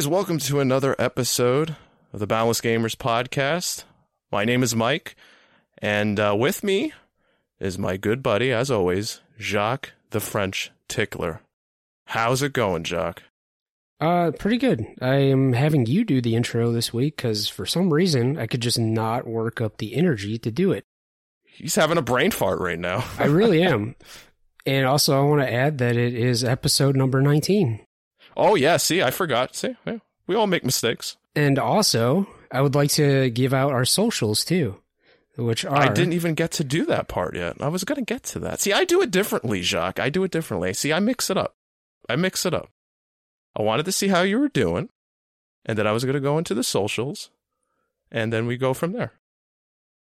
Guys, welcome to another episode of the Boundless Gamers podcast. My name is Mike, and uh, with me is my good buddy, as always, Jacques the French Tickler. How's it going, Jacques? Uh, pretty good. I am having you do the intro this week because for some reason I could just not work up the energy to do it. He's having a brain fart right now. I really am. And also, I want to add that it is episode number 19. Oh yeah, see, I forgot. See, yeah, we all make mistakes. And also, I would like to give out our socials too, which are. I didn't even get to do that part yet. I was gonna get to that. See, I do it differently, Jacques. I do it differently. See, I mix it up. I mix it up. I wanted to see how you were doing, and then I was gonna go into the socials, and then we go from there.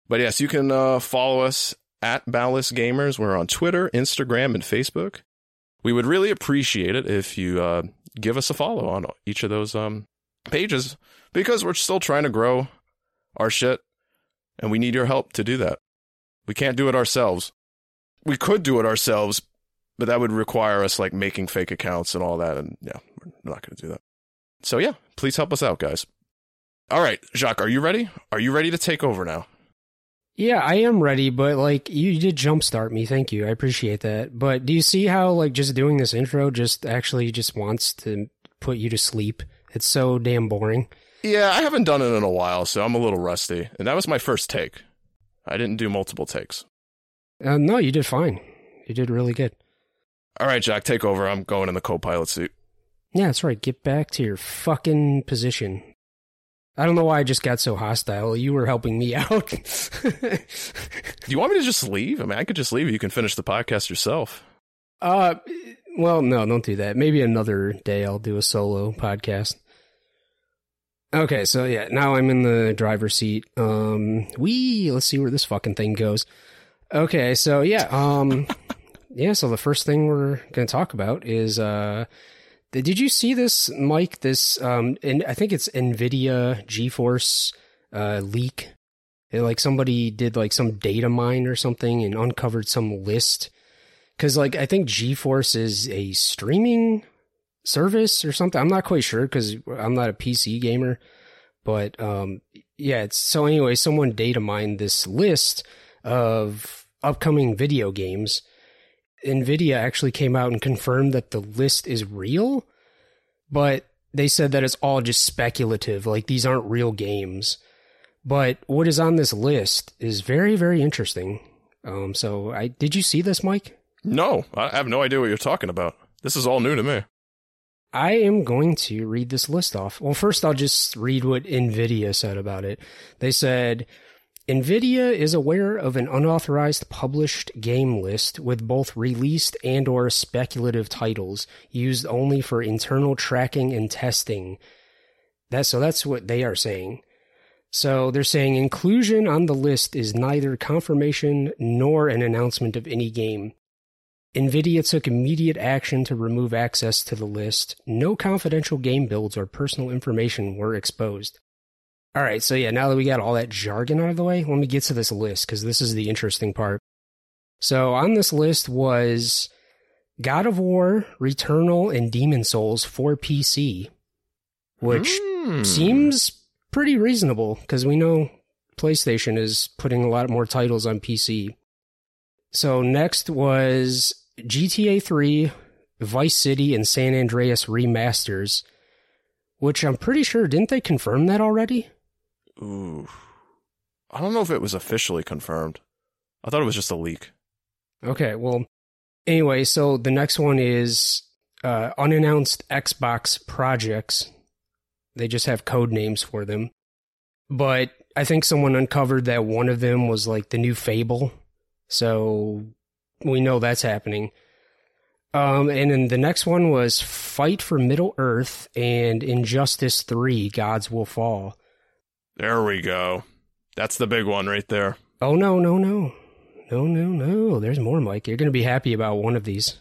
But yes, you can uh, follow us at Boundless Gamers. We're on Twitter, Instagram, and Facebook. We would really appreciate it if you uh, give us a follow on each of those um, pages because we're still trying to grow our shit and we need your help to do that. We can't do it ourselves. We could do it ourselves, but that would require us like making fake accounts and all that. And yeah, we're not going to do that. So yeah, please help us out, guys. All right, Jacques, are you ready? Are you ready to take over now? Yeah, I am ready, but like you did jumpstart me. Thank you. I appreciate that. But do you see how like just doing this intro just actually just wants to put you to sleep? It's so damn boring. Yeah, I haven't done it in a while, so I'm a little rusty. And that was my first take. I didn't do multiple takes. Uh, no, you did fine. You did really good. All right, Jack, take over. I'm going in the co pilot seat. Yeah, that's right. Get back to your fucking position. I don't know why I just got so hostile. You were helping me out. Do you want me to just leave? I mean, I could just leave. You can finish the podcast yourself. uh, well, no, don't do that. Maybe another day I'll do a solo podcast. Okay, so yeah, now I'm in the driver's seat. Um, we let's see where this fucking thing goes. Okay, so yeah, um, yeah. So the first thing we're gonna talk about is uh, did you see this, Mike? This um, and I think it's Nvidia GeForce uh leak. It, like somebody did like some data mine or something and uncovered some list. Cause like I think GeForce is a streaming service or something. I'm not quite sure because I'm not a PC gamer, but um, yeah. So anyway. Someone data mined this list of upcoming video games. Nvidia actually came out and confirmed that the list is real, but they said that it's all just speculative. Like these aren't real games. But what is on this list is very, very interesting. Um, so I did you see this, Mike? No, I have no idea what you're talking about. This is all new to me. I am going to read this list off. Well, first I'll just read what Nvidia said about it. They said Nvidia is aware of an unauthorized published game list with both released and or speculative titles used only for internal tracking and testing. That so that's what they are saying. So they're saying inclusion on the list is neither confirmation nor an announcement of any game. NVIDIA took immediate action to remove access to the list. No confidential game builds or personal information were exposed. All right, so yeah, now that we got all that jargon out of the way, let me get to this list because this is the interesting part. So on this list was God of War, Returnal, and Demon's Souls for PC, which Hmm. seems pretty reasonable because we know PlayStation is putting a lot more titles on PC. So next was GTA 3, Vice City, and San Andreas remasters, which I'm pretty sure didn't they confirm that already? Ooh. I don't know if it was officially confirmed. I thought it was just a leak. Okay, well, anyway, so the next one is uh, unannounced Xbox projects. They just have code names for them. But I think someone uncovered that one of them was like the new Fable. So we know that's happening. Um, and then the next one was Fight for Middle Earth and Injustice 3 Gods Will Fall. There we go. That's the big one right there. Oh, no, no, no. No, no, no. There's more, Mike. You're going to be happy about one of these.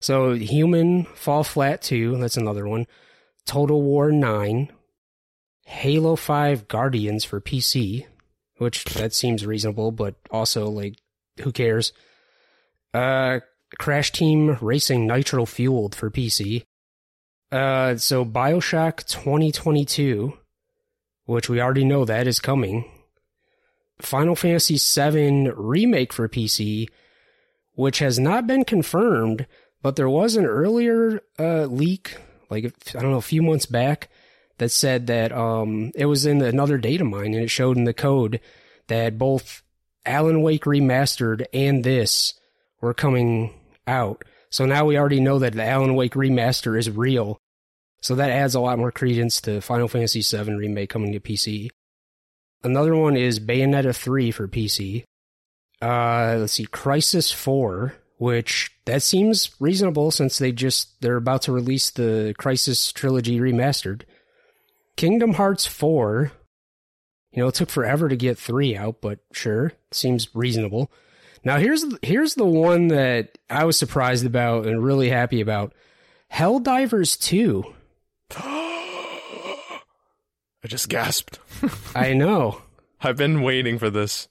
So, Human Fall Flat 2, that's another one. Total War 9. Halo 5 Guardians for PC, which that seems reasonable, but also, like, who cares? Uh, Crash Team Racing Nitro Fueled for PC. Uh, so Bioshock 2022, which we already know that is coming. Final Fantasy VII remake for PC, which has not been confirmed, but there was an earlier uh, leak, like I don't know, a few months back, that said that um, it was in another data mine, and it showed in the code that both Alan Wake remastered and this were coming out. So now we already know that the Alan Wake remaster is real. So that adds a lot more credence to Final Fantasy VII remake coming to PC. Another one is Bayonetta 3 for PC. Uh, let's see, Crysis 4, which that seems reasonable since they just they're about to release the Crysis trilogy remastered. Kingdom Hearts 4. You know, it took forever to get 3 out, but sure, seems reasonable. Now here's here's the one that I was surprised about and really happy about. Helldivers 2. I just gasped. I know. I've been waiting for this.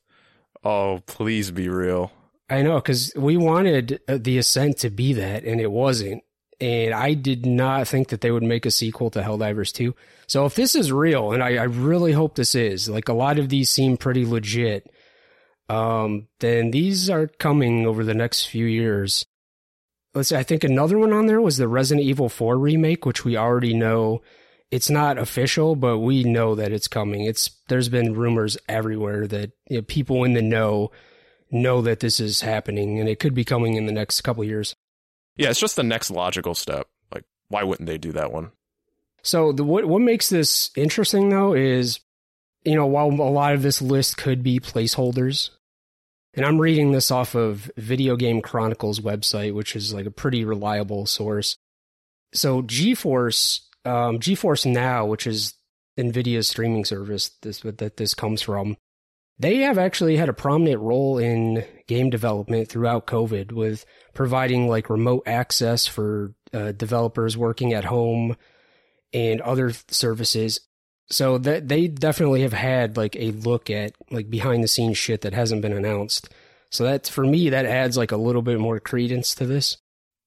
Oh, please be real. I know because we wanted uh, the Ascent to be that, and it wasn't. And I did not think that they would make a sequel to Helldivers 2. So if this is real, and I, I really hope this is, like a lot of these seem pretty legit, um, then these are coming over the next few years. Let's see, I think another one on there was the Resident Evil 4 remake, which we already know it's not official, but we know that it's coming. It's there's been rumors everywhere that you know, people in the know know that this is happening, and it could be coming in the next couple years. Yeah, it's just the next logical step. Like, why wouldn't they do that one? So the what what makes this interesting though is, you know, while a lot of this list could be placeholders, and I'm reading this off of Video Game Chronicles website, which is like a pretty reliable source. So GeForce, um, GeForce Now, which is NVIDIA's streaming service this, that this comes from, they have actually had a prominent role in game development throughout COVID with providing like remote access for uh, developers working at home and other services. So that they definitely have had like a look at like behind the scenes shit that hasn't been announced. So that for me that adds like a little bit more credence to this.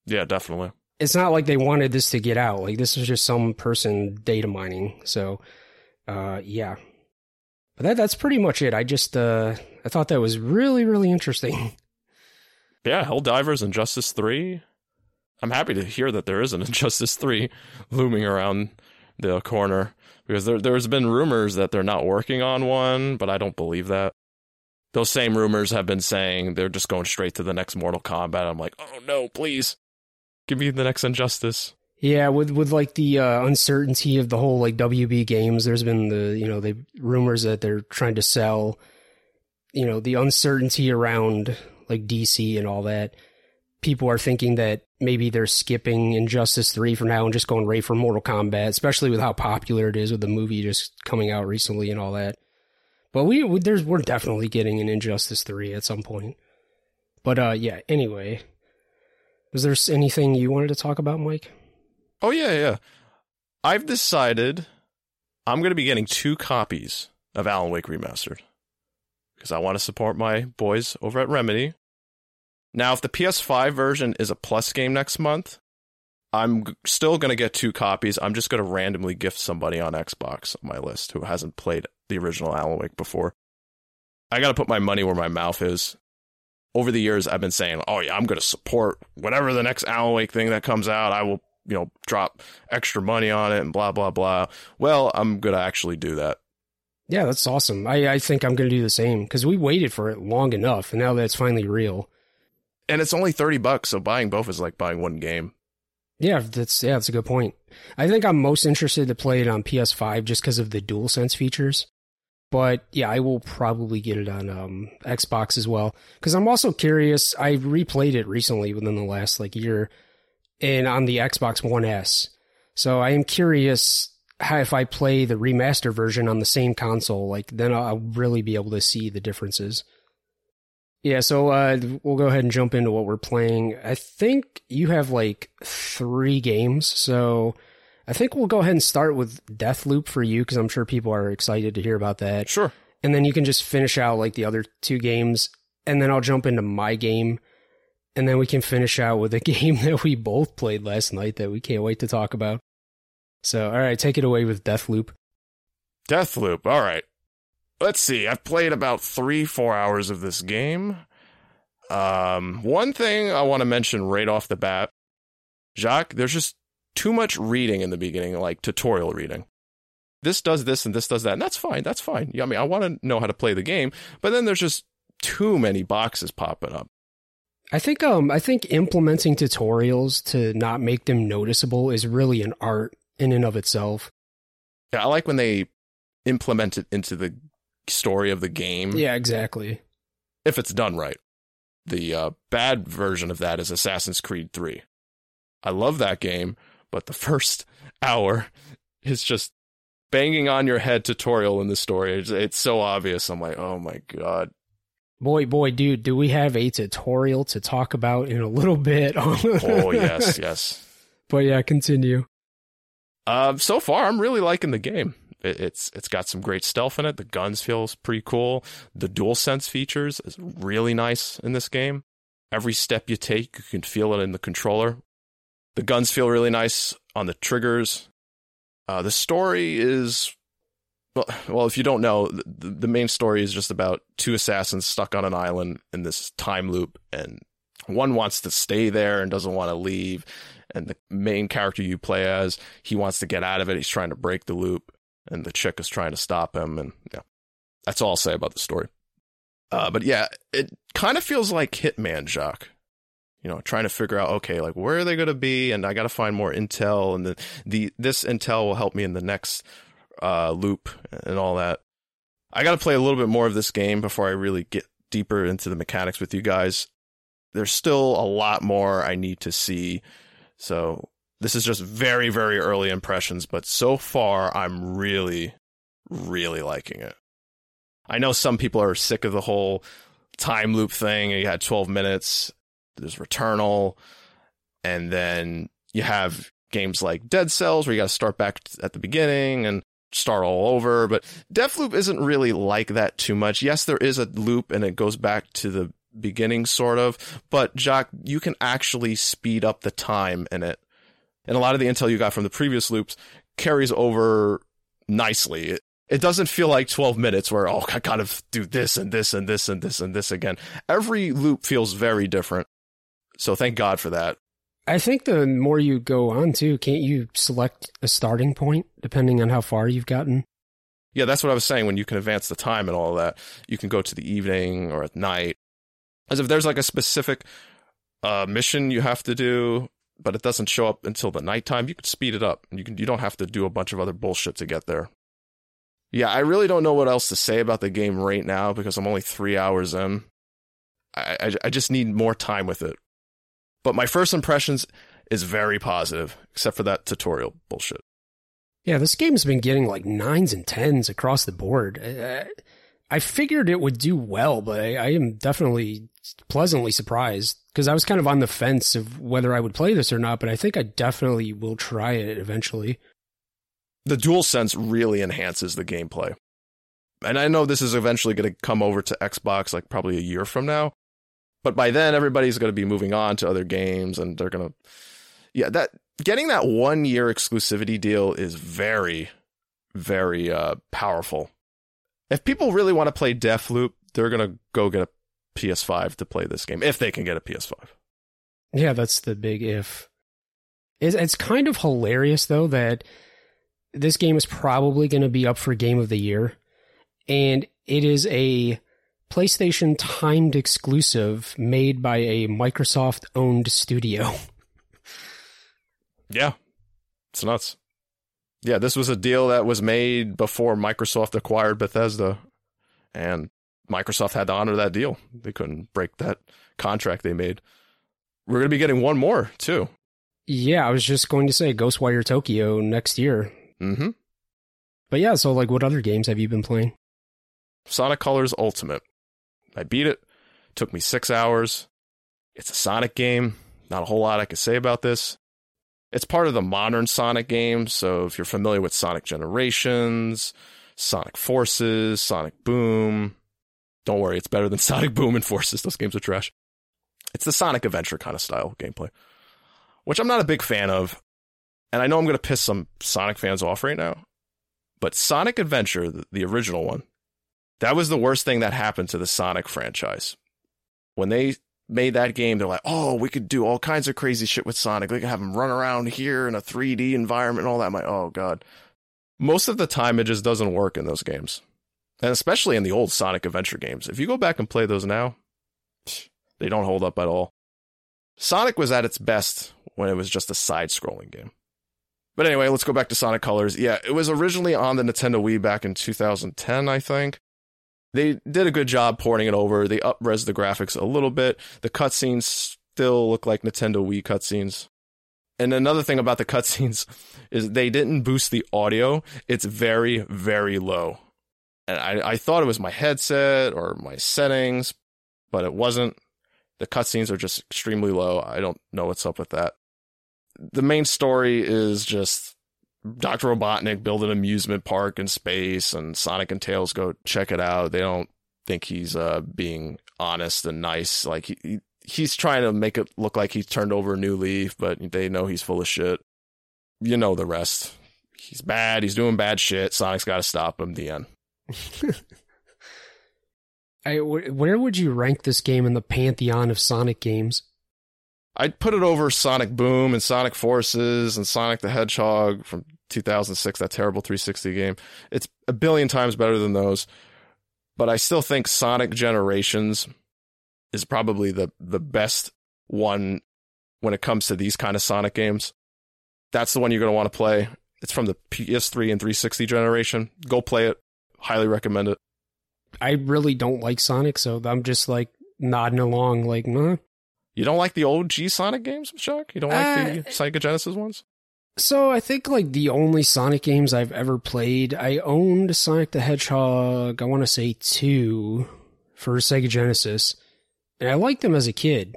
Yeah, definitely. It's not like they wanted this to get out. Like this was just some person data mining. So uh yeah. But that that's pretty much it. I just uh I thought that was really really interesting. Yeah, Helldivers and Justice 3. I'm happy to hear that there is an Injustice 3 looming around the corner because there there's been rumors that they're not working on one, but I don't believe that. Those same rumors have been saying they're just going straight to the next Mortal Kombat. I'm like, "Oh no, please. Give me the next Injustice." Yeah, with with like the uh, uncertainty of the whole like WB games, there's been the you know the rumors that they're trying to sell, you know, the uncertainty around like DC and all that. People are thinking that maybe they're skipping Injustice three for now and just going right for Mortal Kombat, especially with how popular it is with the movie just coming out recently and all that. But we, we there's we're definitely getting an Injustice three at some point. But uh, yeah. Anyway, was there anything you wanted to talk about, Mike? Oh yeah, yeah. I've decided I'm going to be getting two copies of Alan Wake Remastered because I want to support my boys over at Remedy. Now, if the PS5 version is a plus game next month, I'm still going to get two copies. I'm just going to randomly gift somebody on Xbox on my list who hasn't played the original Alan Wake before. I got to put my money where my mouth is. Over the years, I've been saying, "Oh yeah, I'm going to support whatever the next Alan Wake thing that comes out. I will, you know, drop extra money on it and blah blah blah." Well, I'm going to actually do that. Yeah, that's awesome. I, I think I'm going to do the same because we waited for it long enough, and now that it's finally real. And it's only 30 bucks, so buying both is like buying one game. Yeah, that's yeah, that's a good point. I think I'm most interested to play it on PS5 just because of the DualSense features. But yeah, I will probably get it on um, Xbox as well because I'm also curious. I replayed it recently within the last like year, and on the Xbox One S. So I am curious how if I play the remaster version on the same console, like then I'll really be able to see the differences. Yeah, so uh, we'll go ahead and jump into what we're playing. I think you have like three games, so I think we'll go ahead and start with Deathloop for you because I'm sure people are excited to hear about that. Sure. And then you can just finish out like the other two games, and then I'll jump into my game, and then we can finish out with a game that we both played last night that we can't wait to talk about. So, all right, take it away with Deathloop. Deathloop. All right. Let's see. I've played about three, four hours of this game. Um, one thing I want to mention right off the bat, Jacques, there's just too much reading in the beginning, like tutorial reading. This does this and this does that, and that's fine. That's fine. Yeah, I mean, I want to know how to play the game, but then there's just too many boxes popping up. I think um I think implementing tutorials to not make them noticeable is really an art in and of itself. Yeah, I like when they implement it into the story of the game. Yeah, exactly. If it's done right. The uh, bad version of that is Assassin's Creed 3. I love that game, but the first hour is just banging on your head tutorial in the story. It's, it's so obvious. I'm like, oh my God. Boy, boy, dude, do we have a tutorial to talk about in a little bit? oh, yes, yes. But yeah, continue. Um, so far, I'm really liking the game. It, it's it's got some great stealth in it. The guns feels pretty cool. The dual sense features is really nice in this game. Every step you take, you can feel it in the controller. The guns feel really nice on the triggers. Uh, the story is well, well, if you don't know, the, the main story is just about two assassins stuck on an island in this time loop, and one wants to stay there and doesn't want to leave. And the main character you play as, he wants to get out of it. He's trying to break the loop, and the chick is trying to stop him. And yeah, that's all I'll say about the story. Uh, but yeah, it kind of feels like Hitman, Jacques. You know, trying to figure out, okay, like where are they going to be, and I got to find more intel, and the, the this intel will help me in the next uh, loop and all that. I got to play a little bit more of this game before I really get deeper into the mechanics with you guys. There's still a lot more I need to see. So this is just very, very early impressions, but so far I'm really, really liking it. I know some people are sick of the whole time loop thing. You had 12 minutes, there's Returnal, and then you have games like Dead Cells where you got to start back at the beginning and start all over. But Deathloop isn't really like that too much. Yes, there is a loop and it goes back to the beginning, sort of. But Jacques, you can actually speed up the time in it. And a lot of the intel you got from the previous loops carries over nicely. It, it doesn't feel like 12 minutes where, oh, I gotta do this and this and this and this and this again. Every loop feels very different. So thank God for that. I think the more you go on too, can't you select a starting point depending on how far you've gotten? Yeah, that's what I was saying. When you can advance the time and all that, you can go to the evening or at night. As if there's like a specific uh, mission you have to do, but it doesn't show up until the nighttime. You can speed it up. You can. You don't have to do a bunch of other bullshit to get there. Yeah, I really don't know what else to say about the game right now because I'm only three hours in. I, I, I just need more time with it. But my first impressions is very positive, except for that tutorial bullshit. Yeah, this game's been getting like nines and tens across the board. I, I figured it would do well, but I, I am definitely pleasantly surprised because I was kind of on the fence of whether I would play this or not, but I think I definitely will try it eventually. The dual sense really enhances the gameplay. And I know this is eventually going to come over to Xbox like probably a year from now. But by then, everybody's going to be moving on to other games, and they're going to, yeah, that getting that one year exclusivity deal is very, very uh, powerful. If people really want to play Deathloop, they're going to go get a PS5 to play this game if they can get a PS5. Yeah, that's the big if. It's, it's kind of hilarious though that this game is probably going to be up for Game of the Year, and it is a PlayStation timed exclusive made by a Microsoft owned studio. yeah. It's nuts. Yeah, this was a deal that was made before Microsoft acquired Bethesda, and Microsoft had to honor that deal. They couldn't break that contract they made. We're going to be getting one more, too. Yeah, I was just going to say Ghostwire Tokyo next year. Mm-hmm. But yeah, so like what other games have you been playing? Sonic Colors Ultimate. I beat it. Took me six hours. It's a Sonic game. Not a whole lot I can say about this. It's part of the modern Sonic games, so if you're familiar with Sonic Generations, Sonic Forces, Sonic Boom, don't worry, it's better than Sonic Boom and Forces. Those games are trash. It's the Sonic Adventure kind of style gameplay, which I'm not a big fan of. and I know I'm going to piss some Sonic fans off right now, but Sonic Adventure, the, the original one, that was the worst thing that happened to the Sonic franchise. When they made that game, they're like, oh, we could do all kinds of crazy shit with Sonic. We could have him run around here in a 3D environment and all that. Like, oh, God. Most of the time, it just doesn't work in those games. And especially in the old Sonic Adventure games. If you go back and play those now, they don't hold up at all. Sonic was at its best when it was just a side scrolling game. But anyway, let's go back to Sonic Colors. Yeah, it was originally on the Nintendo Wii back in 2010, I think. They did a good job porting it over. They up-res the graphics a little bit. The cutscenes still look like Nintendo Wii cutscenes. And another thing about the cutscenes is they didn't boost the audio. It's very, very low. And I, I thought it was my headset or my settings, but it wasn't. The cutscenes are just extremely low. I don't know what's up with that. The main story is just Dr. Robotnik build an amusement park in space and Sonic and Tails go check it out. They don't think he's uh, being honest and nice. Like he, he's trying to make it look like he's turned over a new leaf, but they know he's full of shit. You know the rest. He's bad. He's doing bad shit. Sonic's got to stop him. The end. I, where would you rank this game in the pantheon of Sonic games? I'd put it over Sonic Boom and Sonic Forces and Sonic the Hedgehog from 2006, that terrible 360 game. It's a billion times better than those. But I still think Sonic Generations is probably the, the best one when it comes to these kind of Sonic games. That's the one you're going to want to play. It's from the PS3 and 360 generation. Go play it. Highly recommend it. I really don't like Sonic, so I'm just like nodding along, like, nah. You don't like the old G Sonic games, Chuck? You don't like uh, the Sega Genesis ones? So I think like the only Sonic games I've ever played, I owned Sonic the Hedgehog, I want to say two for Sega Genesis. And I liked them as a kid.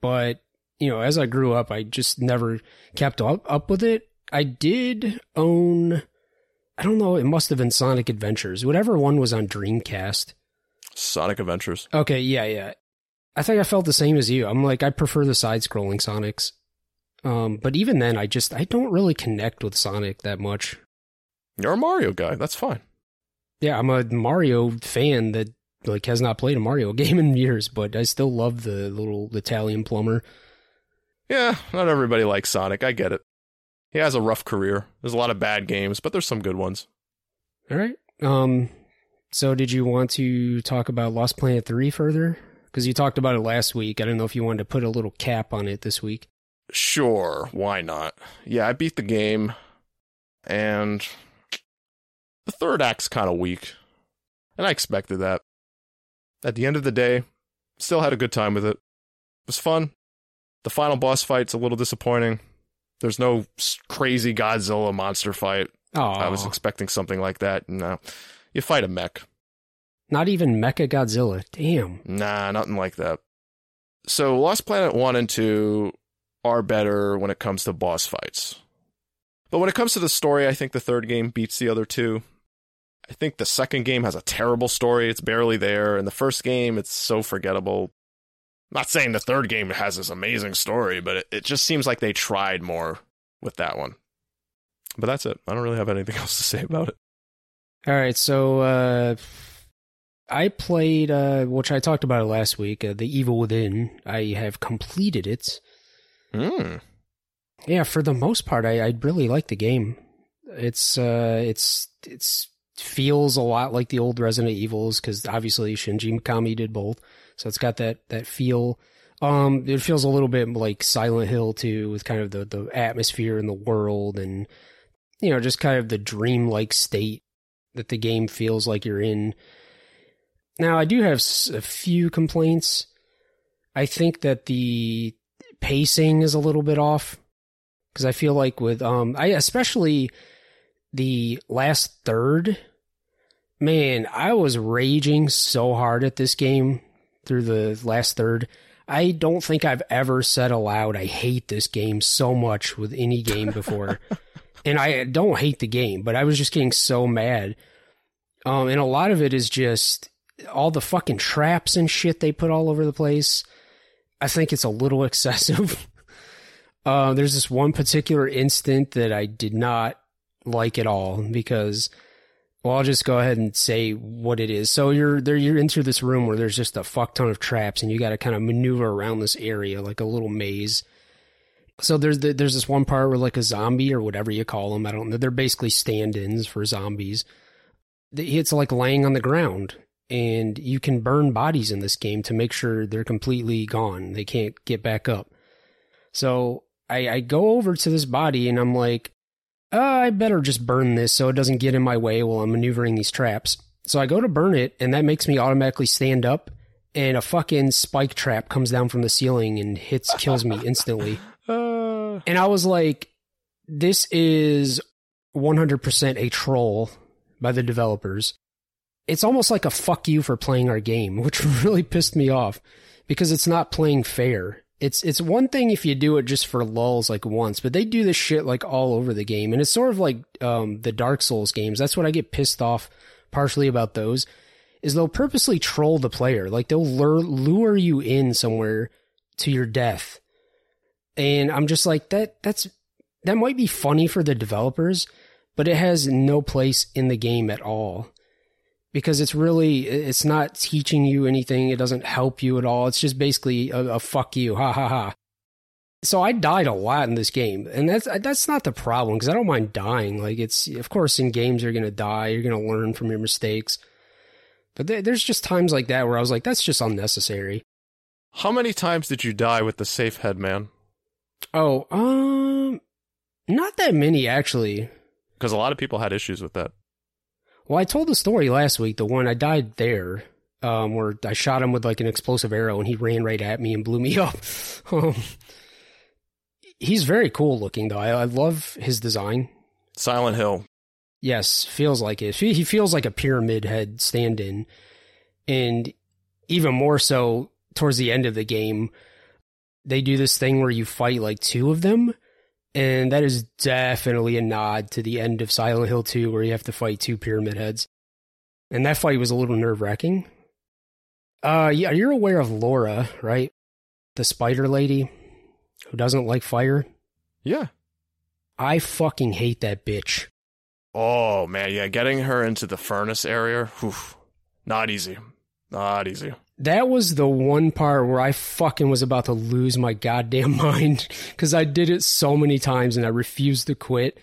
But, you know, as I grew up, I just never kept up, up with it. I did own, I don't know, it must have been Sonic Adventures, whatever one was on Dreamcast. Sonic Adventures. Okay, yeah, yeah. I think I felt the same as you. I'm like, I prefer the side scrolling Sonics. Um, but even then, I just I don't really connect with Sonic that much. You're a Mario guy. That's fine. Yeah, I'm a Mario fan that like has not played a Mario game in years, but I still love the little Italian plumber. Yeah, not everybody likes Sonic. I get it. He has a rough career. There's a lot of bad games, but there's some good ones. All right. Um. So, did you want to talk about Lost Planet Three further? Because you talked about it last week. I don't know if you wanted to put a little cap on it this week. Sure, why not? Yeah, I beat the game, and the third act's kind of weak, and I expected that. At the end of the day, still had a good time with it. It was fun. The final boss fight's a little disappointing. There's no crazy Godzilla monster fight. Aww. I was expecting something like that. No, you fight a mech. Not even Mecha Godzilla. Damn. Nah, nothing like that. So Lost Planet 1 and 2 are better when it comes to boss fights. But when it comes to the story, I think the third game beats the other two. I think the second game has a terrible story. It's barely there. And the first game, it's so forgettable. Not saying the third game has this amazing story, but it, it just seems like they tried more with that one. But that's it. I don't really have anything else to say about it. All right. So, uh, I played, uh, which I talked about it last week, uh, The Evil Within. I have completed it. Mm. Yeah, for the most part, I, I really like the game. It's uh, it's it's feels a lot like the old Resident Evils because obviously Shinji Mikami did both, so it's got that that feel. Um, it feels a little bit like Silent Hill too, with kind of the the atmosphere and the world, and you know, just kind of the dreamlike state that the game feels like you're in. Now, I do have a few complaints. I think that the pacing is a little bit off because I feel like with um I especially the last third man I was raging so hard at this game through the last third. I don't think I've ever said aloud I hate this game so much with any game before. And I don't hate the game but I was just getting so mad. Um and a lot of it is just all the fucking traps and shit they put all over the place. I think it's a little excessive. Uh, there's this one particular instant that I did not like at all because, well, I'll just go ahead and say what it is. So you're there, you're into this room where there's just a fuck ton of traps, and you got to kind of maneuver around this area like a little maze. So there's the, there's this one part where like a zombie or whatever you call them, I don't know, they're basically stand-ins for zombies. It's like laying on the ground, and you can burn bodies in this game to make sure they're completely gone. They can't get back up. So I, I go over to this body and I'm like, oh, I better just burn this so it doesn't get in my way while I'm maneuvering these traps. So I go to burn it, and that makes me automatically stand up, and a fucking spike trap comes down from the ceiling and hits, kills me instantly. Uh, And I was like, this is 100% a troll by the developers. It's almost like a fuck you for playing our game, which really pissed me off because it's not playing fair. It's it's one thing if you do it just for lulls like once, but they do this shit like all over the game, and it's sort of like um, the Dark Souls games. That's what I get pissed off partially about those, is they'll purposely troll the player, like they'll lure, lure you in somewhere to your death, and I'm just like that. That's that might be funny for the developers, but it has no place in the game at all because it's really it's not teaching you anything. It doesn't help you at all. It's just basically a, a fuck you, ha ha ha. So I died a lot in this game, and that's that's not the problem because I don't mind dying. Like it's of course in games you're gonna die, you're gonna learn from your mistakes, but there, there's just times like that where I was like, that's just unnecessary. how many times did you die with the safe head, man? Oh, um, not that many actually. Because a lot of people had issues with that. Well, I told the story last week, the one I died there, um, where I shot him with like an explosive arrow and he ran right at me and blew me up. Um, he's very cool looking though. I, I love his design. Silent Hill. Yes, feels like it. He he feels like a pyramid head stand in. And even more so towards the end of the game, they do this thing where you fight like two of them. And that is definitely a nod to the end of Silent Hill 2, where you have to fight two pyramid heads. And that fight was a little nerve wracking. Uh, yeah, you're aware of Laura, right? The spider lady who doesn't like fire. Yeah. I fucking hate that bitch. Oh man, yeah, getting her into the furnace area, whew, not easy. Not easy. That was the one part where I fucking was about to lose my goddamn mind because I did it so many times and I refused to quit.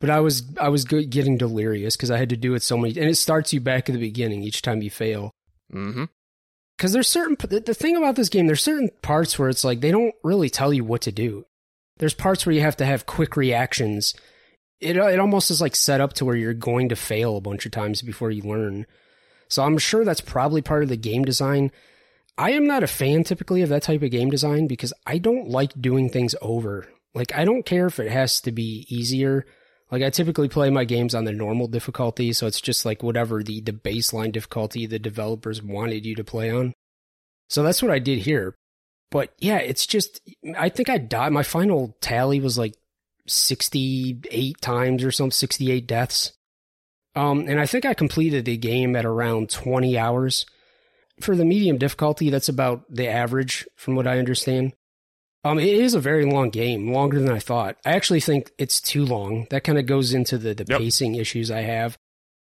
But I was I was getting delirious because I had to do it so many, and it starts you back at the beginning each time you fail. Mm-hmm. Because there's certain the, the thing about this game, there's certain parts where it's like they don't really tell you what to do. There's parts where you have to have quick reactions. It it almost is like set up to where you're going to fail a bunch of times before you learn. So I'm sure that's probably part of the game design. I am not a fan typically of that type of game design because I don't like doing things over. Like I don't care if it has to be easier. Like I typically play my games on the normal difficulty, so it's just like whatever the the baseline difficulty the developers wanted you to play on. So that's what I did here. But yeah, it's just I think I died. My final tally was like 68 times or some 68 deaths. Um, and I think I completed the game at around 20 hours. For the medium difficulty, that's about the average from what I understand. Um, it is a very long game, longer than I thought. I actually think it's too long. That kind of goes into the, the Yep. pacing issues I have.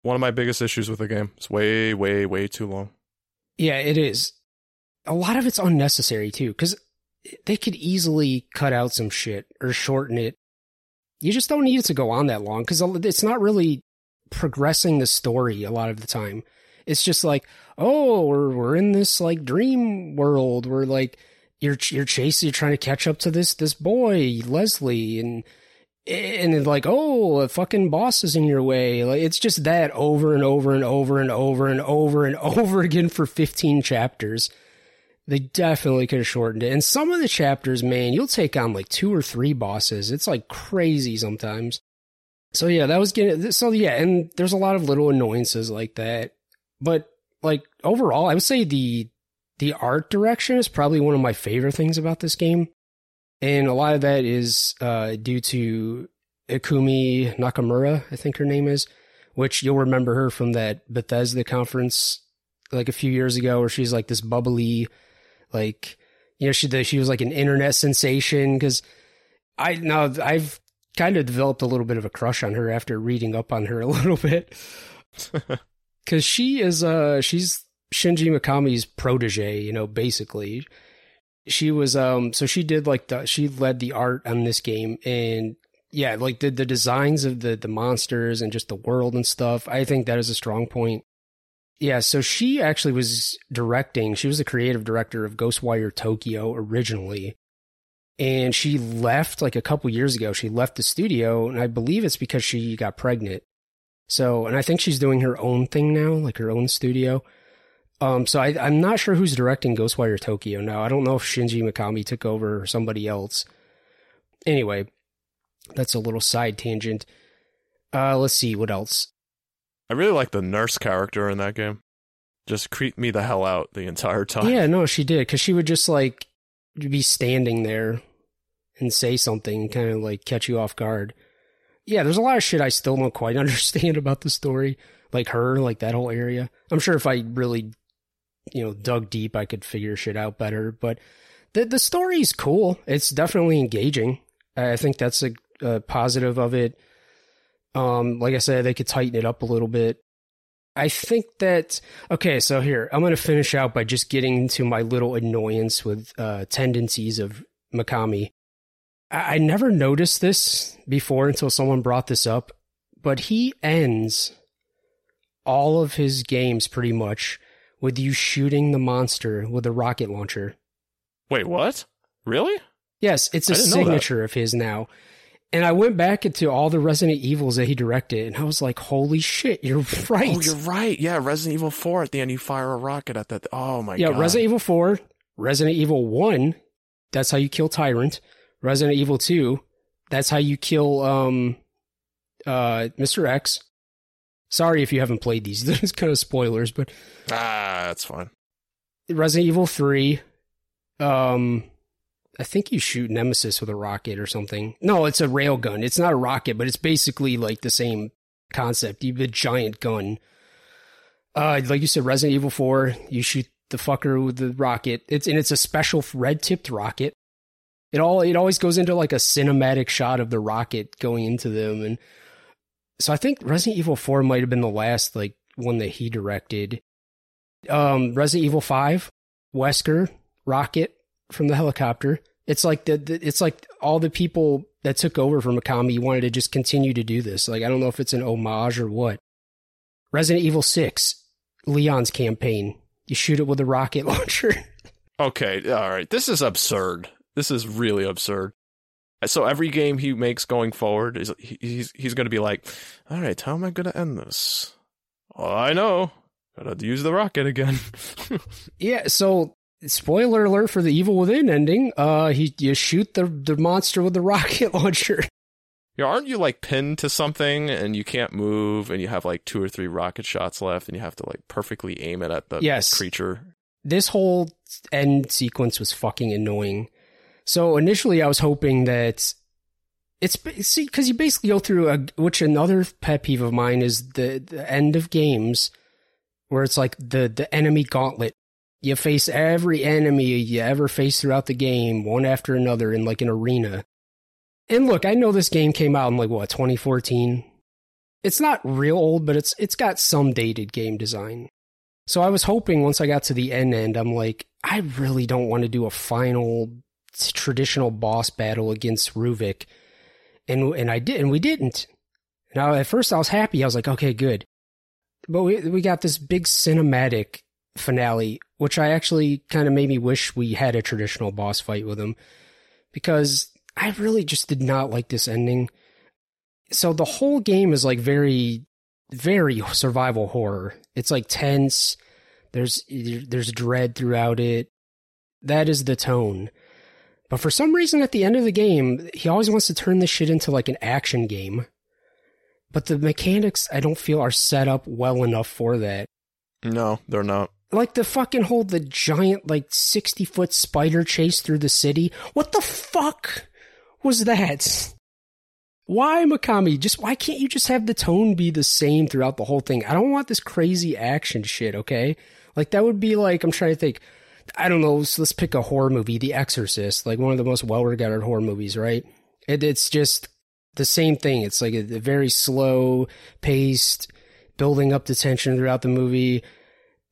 One of my biggest issues with the game. It's way, way, way too long. Yeah, it is. A lot of it's unnecessary too, because they could easily cut out some shit or shorten it. You just don't need it to go on that long because it's not really progressing the story a lot of the time. It's just like, oh, we're we're in this like dream world where like you're you're chasing, you're trying to catch up to this this boy Leslie, and and it's like, oh, a fucking boss is in your way. Like it's just that over and over and over and over and over and over again for 15 chapters. They definitely could have shortened it. And some of the chapters, man, you'll take on like two or three bosses. It's like crazy sometimes. So yeah, that was getting so yeah, and there's a lot of little annoyances like that. But like overall, I would say the the art direction is probably one of my favorite things about this game. And a lot of that is uh, due to Ikumi Nakamura, I think her name is, which you'll remember her from that Bethesda conference like a few years ago, where she's like this bubbly, like you know she the, she was like an internet sensation because I now I've kind of developed a little bit of a crush on her after reading up on her a little bit. Cause she is uh she's Shinji Mikami's protege, you know, basically. She was um so she did like the she led the art on this game and yeah, like the the designs of the the monsters and just the world and stuff. I think that is a strong point. Yeah, so she actually was directing. She was the creative director of Ghostwire Tokyo originally. And she left like a couple years ago. She left the studio, and I believe it's because she got pregnant. So, and I think she's doing her own thing now, like her own studio. Um, so I, I'm not sure who's directing Ghostwire Tokyo now. I don't know if Shinji Mikami took over or somebody else. Anyway, that's a little side tangent. Uh, let's see what else. I really like the nurse character in that game. Just creeped me the hell out the entire time. Yeah, no, she did because she would just like be standing there and say something, kind of like catch you off guard. Yeah, there's a lot of shit I still don't quite understand about the story, like her, like that whole area. I'm sure if I really, you know, dug deep, I could figure shit out better. But the the story's cool. It's definitely engaging. I think that's a, a positive of it. Um, like I said, they could tighten it up a little bit. I think that okay. So here, I'm going to finish out by just getting into my little annoyance with uh, tendencies of Mikami. I, I never noticed this before until someone brought this up, but he ends all of his games pretty much with you shooting the monster with a rocket launcher. Wait, what? Really? Yes, it's a I didn't know that. signature of his now. And I went back into all the Resident Evils that he directed, and I was like, "Holy shit, you're right!" Oh, you're right. Yeah, Resident Evil 4 at the end, you fire a rocket at that. Oh my yeah, god. Yeah, Resident Evil Four, Resident Evil One. That's how you kill Tyrant. Resident Evil Two. That's how you kill um, uh, Mr. X. Sorry if you haven't played these. There's kind of spoilers, but Ah, that's fine. Resident Evil 3. Um, I think you shoot Nemesis with a rocket or something. No, it's a rail gun. It's not a rocket, but it's basically like the same concept. You have a giant gun. Uh, like you said, Resident Evil 4, you shoot the fucker with the rocket. It's and it's a special red tipped rocket. It all it always goes into like a cinematic shot of the rocket going into them, and so I think Resident Evil 4 might have been the last like one that he directed. Um, Resident Evil 5, Wesker, rocket from the helicopter. It's like the, the it's like all the people that took over from Mikami wanted to just continue to do this. Like I don't know if it's an homage or what. Resident Evil 6, Leon's campaign. You shoot it with a rocket launcher. Okay, all right. This is absurd. This is really absurd. So every game he makes going forward is he's he's going to be like, "All right, how am I going to end this?" I know. Got to use the rocket again. yeah, so spoiler alert for the Evil Within ending. Uh he you shoot the the monster with the rocket launcher. Yeah, aren't you like pinned to something and you can't move and you have like two or three rocket shots left and you have to like perfectly aim it at the Yes. creature? this whole end sequence was fucking annoying. So initially, I was hoping that it's see because you basically go through a which another pet peeve of mine is the the end of games where it's like the the enemy gauntlet. You face every enemy you ever face throughout the game, one after another, in like an arena. And look, I know this game came out in like what 2014. It's not real old, but it's it's got some dated game design. So I was hoping once I got to the end end, I'm like, I really don't want to do a final traditional boss battle against Ruvik. And and I did and we didn't. Now at first I was happy. I was like, okay, good. But we we got this big cinematic finale, which I actually kind of made me wish we had a traditional boss fight with him. Because I really just did not like this ending. So the whole game is like very very survival horror. It's like tense. There's there's dread throughout it. That is the tone. But for some reason at the end of the game, he always wants to turn this shit into like an action game. But the mechanics I don't feel are set up well enough for that. No, they're not. Like the fucking whole the giant like 60 foot spider chase through the city. What the fuck was that? Why Mikami? Just why can't you just have the tone be the same throughout the whole thing? I don't want this crazy action shit, okay? Like that would be like I'm trying to think. I don't know. So let's pick a horror movie, The Exorcist, like one of the most well-regarded horror movies, right? It, it's just the same thing. It's like a, a very slow paced, building up the tension throughout the movie.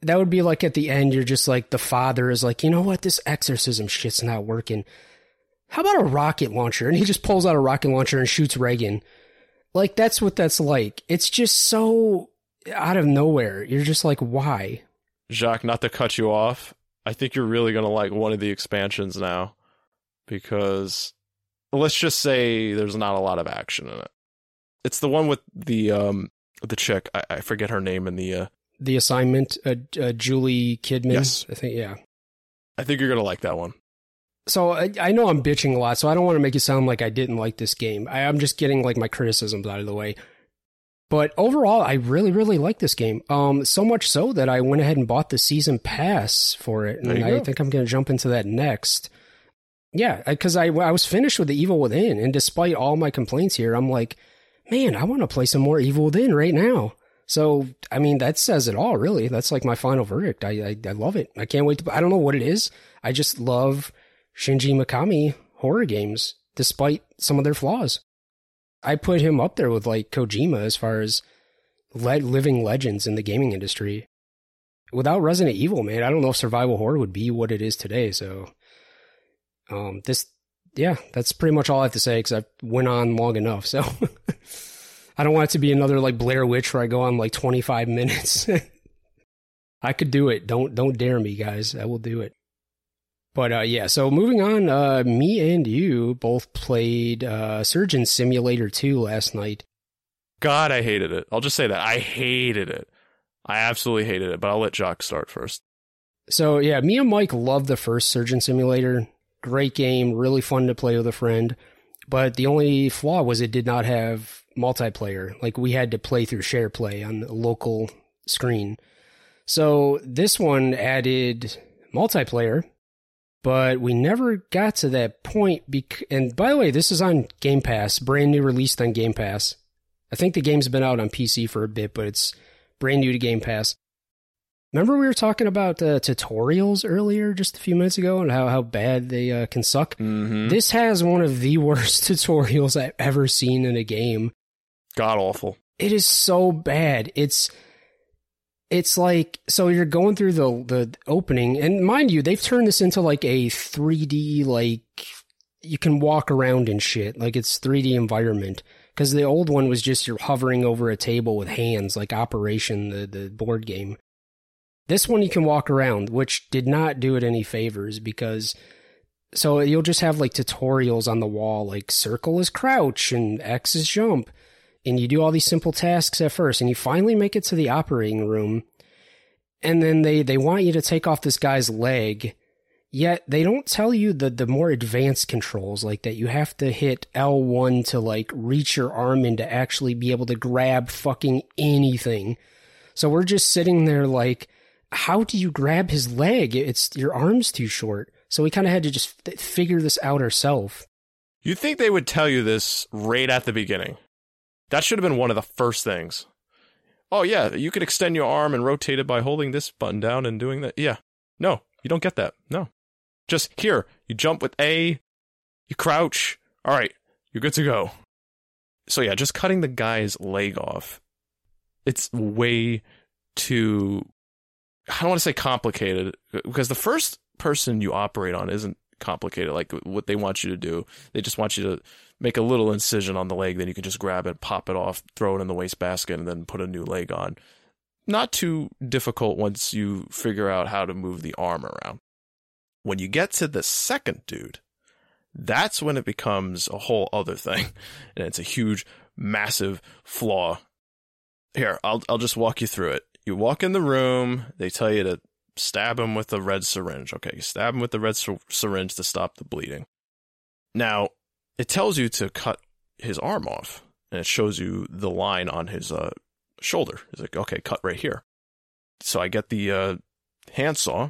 That would be like at the end, you're just like, the father is like, you know what? This exorcism shit's not working. How about a rocket launcher? And he just pulls out a rocket launcher and shoots Regan. Like, that's what that's like. It's just so out of nowhere. You're just like, why? Jacques, not to cut you off, I think you're really going to like one of the expansions now because let's just say there's not a lot of action in it. It's the one with the um the chick. I, I forget her name in the uh The assignment, uh, uh, Juli Kidman. Yes. I think, yeah. I think you're going to like that one. So I, I know I'm bitching a lot, so I don't want to make it sound like I didn't like this game. I, I'm just getting like my criticisms out of the way. But overall, I really, really like this game. Um, so much so that I went ahead and bought the season pass for it, and I go. think I'm going to jump into that next. Yeah, because I, I was finished with the Evil Within, and despite all my complaints here, I'm like, man, I want to play some more Evil Within right now. So, I mean, that says it all, really. That's like my final verdict. I, I, I love it. I can't wait to. I don't know what it is. I just love Shinji Mikami horror games, despite some of their flaws. I put him up there with like Kojima as far as le- living legends in the gaming industry. Without Resident Evil, man, I don't know if survival horror would be what it is today. So, um, this, yeah, that's pretty much all I have to say because I went on long enough. So, I don't want it to be another like Blair Witch where I go on like 25 minutes. I could do it. Don't don't dare me, guys. I will do it. But uh, yeah, so moving on, uh, me and you both played uh, Surgeon Simulator 2 last night. God, I hated it. I'll just say that. I hated it. I absolutely hated it, but I'll let Jacques start first. So yeah, me and Mike loved the first Surgeon Simulator. Great game, really fun to play with a friend. But the only flaw was it did not have multiplayer. Like we had to play through share play on the local screen. So this one added multiplayer, but we never got to that point. Bec- and by the way, this is on Game Pass, brand new released on Game Pass. I think the game's been out on PC for a bit, but it's brand new to Game Pass. Remember we were talking about uh, tutorials earlier, just a few minutes ago, and how, how bad they uh, can suck? Mm-hmm. This has one of the worst tutorials I've ever seen in a game. God awful. It is so bad. It's it's like so you're going through the the opening, and mind you, they've turned this into like a 3D like you can walk around and shit, like it's 3D environment. Because the old one was just you're hovering over a table with hands, like Operation, the the board game. This one you can walk around, which did not do it any favors because so you'll just have like tutorials on the wall, like circle is crouch and X is jump. And you do all these simple tasks at first, and you finally make it to the operating room. And then they, they want you to take off this guy's leg. Yet they don't tell you the, the more advanced controls, like that you have to hit L1 to like reach your arm in to actually be able to grab fucking anything. So we're just sitting there like, how do you grab his leg? It's your arm's too short. So we kind of had to just f- figure this out ourselves. You'd think they would tell you this right at the beginning. That should have been one of the first things. Oh, yeah, you can extend your arm and rotate it by holding this button down and doing that. Yeah. No, you don't get that. No. Just here, you jump with A, you crouch. All right, you're good to go. So, yeah, just cutting the guy's leg off. It's way too, I don't want to say complicated, because the first person you operate on isn't complicated like what they want you to do. They just want you to make a little incision on the leg, then you can just grab it, pop it off, throw it in the wastebasket, and then put a new leg on. Not too difficult once you figure out how to move the arm around. When you get to the second dude, that's when it becomes a whole other thing. And it's a huge, massive flaw. Here, I'll I'll just walk you through it. You walk in the room, they tell you to stab him with a red syringe. Okay, you stab him with the red sy- syringe to stop the bleeding. Now, it tells you to cut his arm off, and it shows you the line on his uh, shoulder. It's like, okay, cut right here. So I get the uh, handsaw,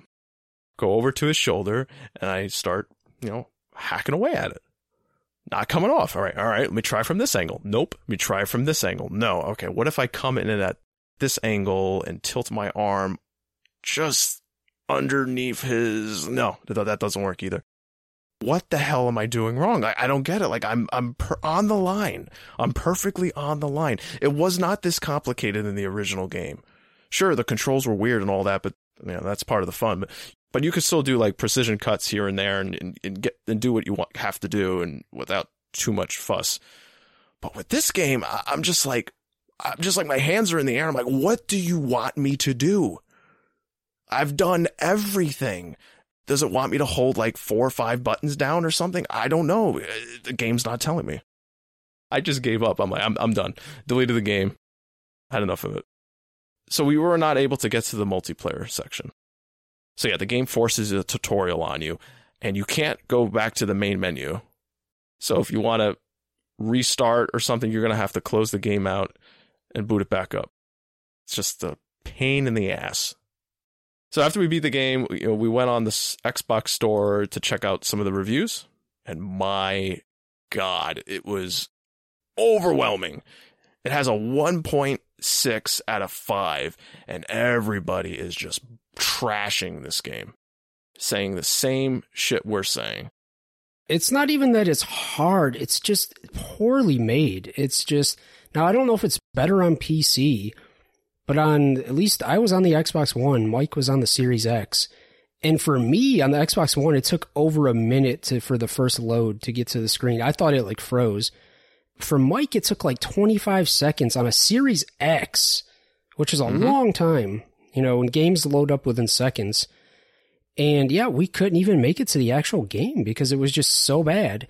go over to his shoulder, and I start, you know, hacking away at it. Not coming off. All right, all right, let me try from this angle. Nope. Let me try from this angle. No. Okay, what if I come in at this angle and tilt my arm just underneath his. No, that that doesn't work either. What the hell am I doing wrong? I, I don't get it. Like I'm, I'm per- on the line. I'm perfectly on the line. It was not this complicated in the original game. Sure, the controls were weird and all that, but you know, that's part of the fun. But, but you could still do like precision cuts here and there and, and, and get and do what you want, have to do and without too much fuss. But with this game, I, I'm just like, I'm just like my hands are in the air. I'm like, what do you want me to do? I've done everything. Does it want me to hold like four or five buttons down or something? I don't know. Uh, The game's not telling me. I just gave up. I'm like, I'm, I'm done. Deleted the game. Had enough of it. So we were not able to get to the multiplayer section. So yeah, the game forces a tutorial on you and you can't go back to the main menu. So if you want to restart or something, you're going to have to close the game out and boot it back up. It's just a pain in the ass. So after we beat the game, you know, we went on the Xbox store to check out some of the reviews, and my god, it was overwhelming. It has a 1.6 out of 5, and everybody is just trashing this game, saying the same shit we're saying. It's not even that it's hard, it's just poorly made. It's just now I don't know if it's better on PC, but on at least I was on the Xbox One, Mike was on the Series X. And for me on the Xbox One, it took over a minute to for the first load to get to the screen. I thought it like froze. For Mike, it took like 25 seconds on a Series X, which is a Mhm. long time. You know, when games load up within seconds. And yeah, we couldn't even make it to the actual game because it was just so bad.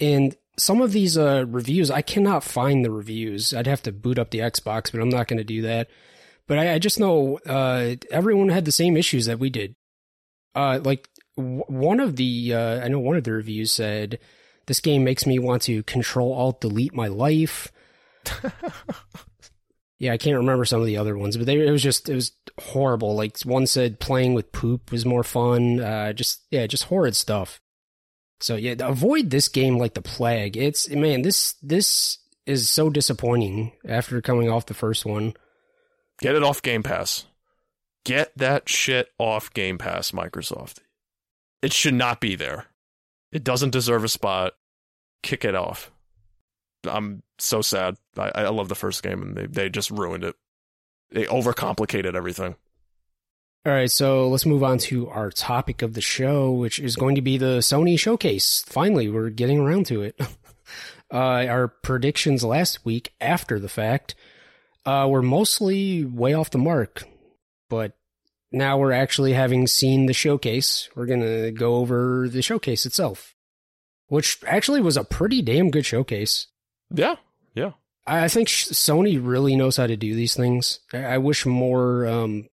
And some of these uh, reviews, I cannot find the reviews. I'd have to boot up the Xbox, but I'm not going to do that. But I, I just know uh, everyone had the same issues that we did. Uh, like w- one of the, uh, I know one of the reviews said, "This game makes me want to Control Alt Delete my life." Yeah, I can't remember some of the other ones, but they, it was just it was horrible. Like one said, playing with poop was more fun. Uh, just yeah, just horrid stuff. So yeah, avoid this game like the plague. It's man, this this is so disappointing after coming off the first one. Get it off Game Pass. Get that shit off Game Pass, Microsoft. It should not be there. It doesn't deserve a spot. Kick it off. I'm so sad. I, I love the first game and they, they just ruined it. They overcomplicated everything. All right, so let's move on to our topic of the show, which is going to be the Sony showcase. Finally, we're getting around to it. uh, our predictions last week after the fact uh, were mostly way off the mark, but now we're actually having seen the showcase. We're going to go over the showcase itself, which actually was a pretty damn good showcase. Yeah, yeah. I I think sh- Sony really knows how to do these things. I, I wish more um,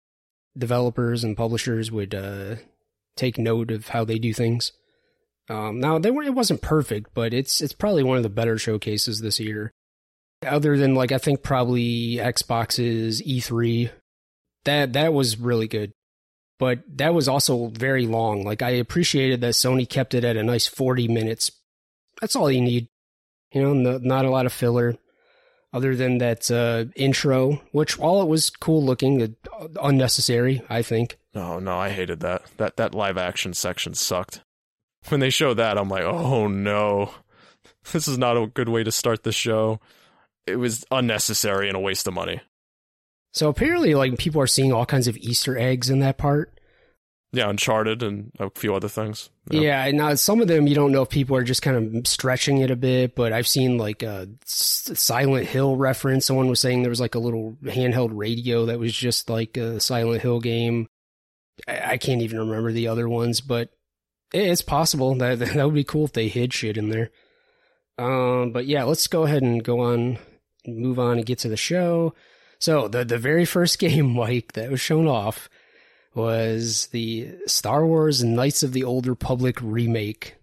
developers and publishers would uh, take note of how they do things. Um, now, they were, it wasn't perfect, but it's it's probably one of the better showcases this year. Other than like I think probably Xbox's E3, that that was really good, but that was also very long. Like I appreciated that Sony kept it at a nice forty minutes. That's all you need. You know, no, not a lot of filler, other than that uh, intro, which while it was cool looking, uh, unnecessary, I think. No, no, I hated that. That that live action section sucked. When they show that, I'm like, oh no, this is not a good way to start the show. It was unnecessary and a waste of money. So apparently, like people are seeing all kinds of Easter eggs in that part. Yeah, Uncharted and a few other things. Yeah, and now some of them you don't know if people are just kind of stretching it a bit, but I've seen like a Silent Hill reference. Someone was saying there was like a little handheld radio that was just like a Silent Hill game. I, I can't even remember the other ones, but it's possible that that would be cool if they hid shit in there. Um, but yeah, let's go ahead and go on, move on and get to the show. So the the very first game, Mike, that was shown off was the Star Wars Knights of the Old Republic remake.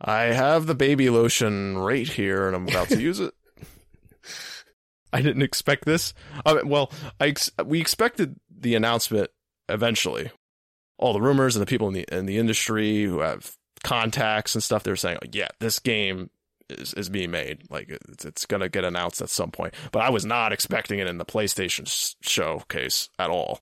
I have the baby lotion right here, and I'm about to use it. I didn't expect this. Uh, well, I ex- we expected the announcement eventually. All the rumors and the people in the in the industry who have contacts and stuff, they're saying, like, "Yeah, this game is is being made. Like, it's, it's gonna get announced at some point." But I was not expecting it in the PlayStation showcase at all.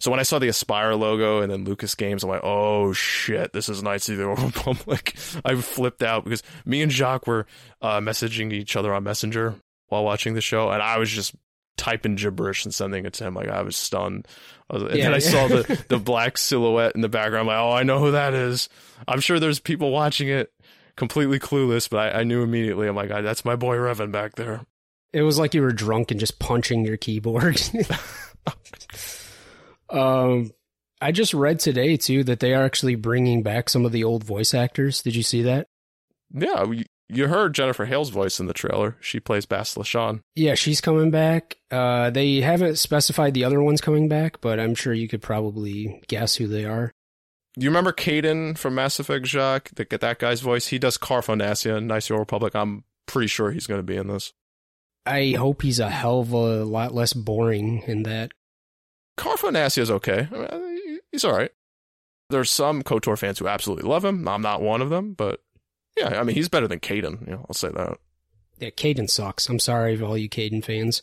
So when I saw the Aspyr logo and then Lucas Games, I'm like, oh shit, this is Knights of the Old Republic. I flipped out because me and Jacques were uh, messaging each other on Messenger while watching the show, and I was just typing gibberish and sending it to him. Like I was stunned. I was, and Yeah. then I saw the the black silhouette in the background. I'm like, oh, I know who that is. I'm sure there's people watching it completely clueless, but I, I knew immediately. I'm like, "Ah, that's my boy Revan back there. It was like you were drunk and just punching your keyboard. um, I just read today too that they are actually bringing back some of the old voice actors. Did you see that? Yeah, you, you heard Jennifer Hale's voice in the trailer. She plays Bastila Shan. Yeah, she's coming back. Uh, they haven't specified the other ones coming back, but I'm sure you could probably guess who they are. You remember Kaidan from Mass Effect Jacques? That that guy's voice. He does Carth Onasi in Nice Old Republic. I'm pretty sure he's going to be in this. I hope he's a hell of a lot less boring in that. Carth Onasi is okay. I mean, he's all right. There's some KOTOR fans who absolutely love him. I'm not one of them, but yeah, I mean, he's better than Kaidan. You know, I'll say that. Yeah, Kaidan sucks. I'm sorry for all you Kaidan fans.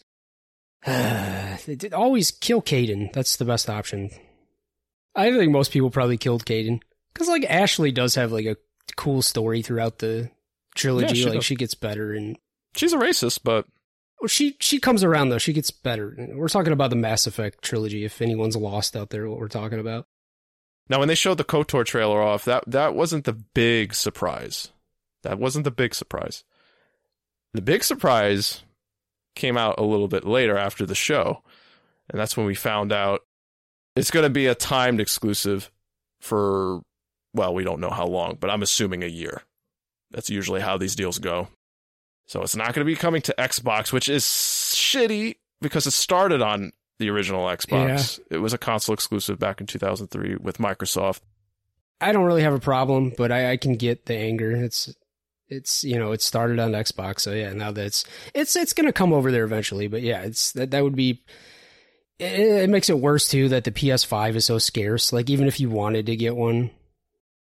Always kill Kaidan. That's the best option. I think most people probably killed Kaidan because like Ashley does have like a cool story throughout the trilogy. Yeah, she like does. she gets better and She's a racist, but well, she she comes around though. She gets better. We're talking about the Mass Effect trilogy. If anyone's lost out there, what we're talking about. now when they showed the KOTOR trailer off, that that wasn't the big surprise. That wasn't the big surprise. The big surprise came out a little bit later after the show, and that's when we found out it's going to be a timed exclusive for well, we don't know how long, but I'm assuming a year. That's usually how these deals go. So it's not going to be coming to Xbox, which is shitty because it started on the original Xbox. It was a console exclusive back in 2003 with Microsoft. I don't really have a problem, but I, I can get the anger. It's it's you know it started on Xbox, so yeah. Now that's it's it's gonna come over there eventually, but yeah, it's that that would be. It, makes it worse too that the PS5 is so scarce. Like even if you wanted to get one,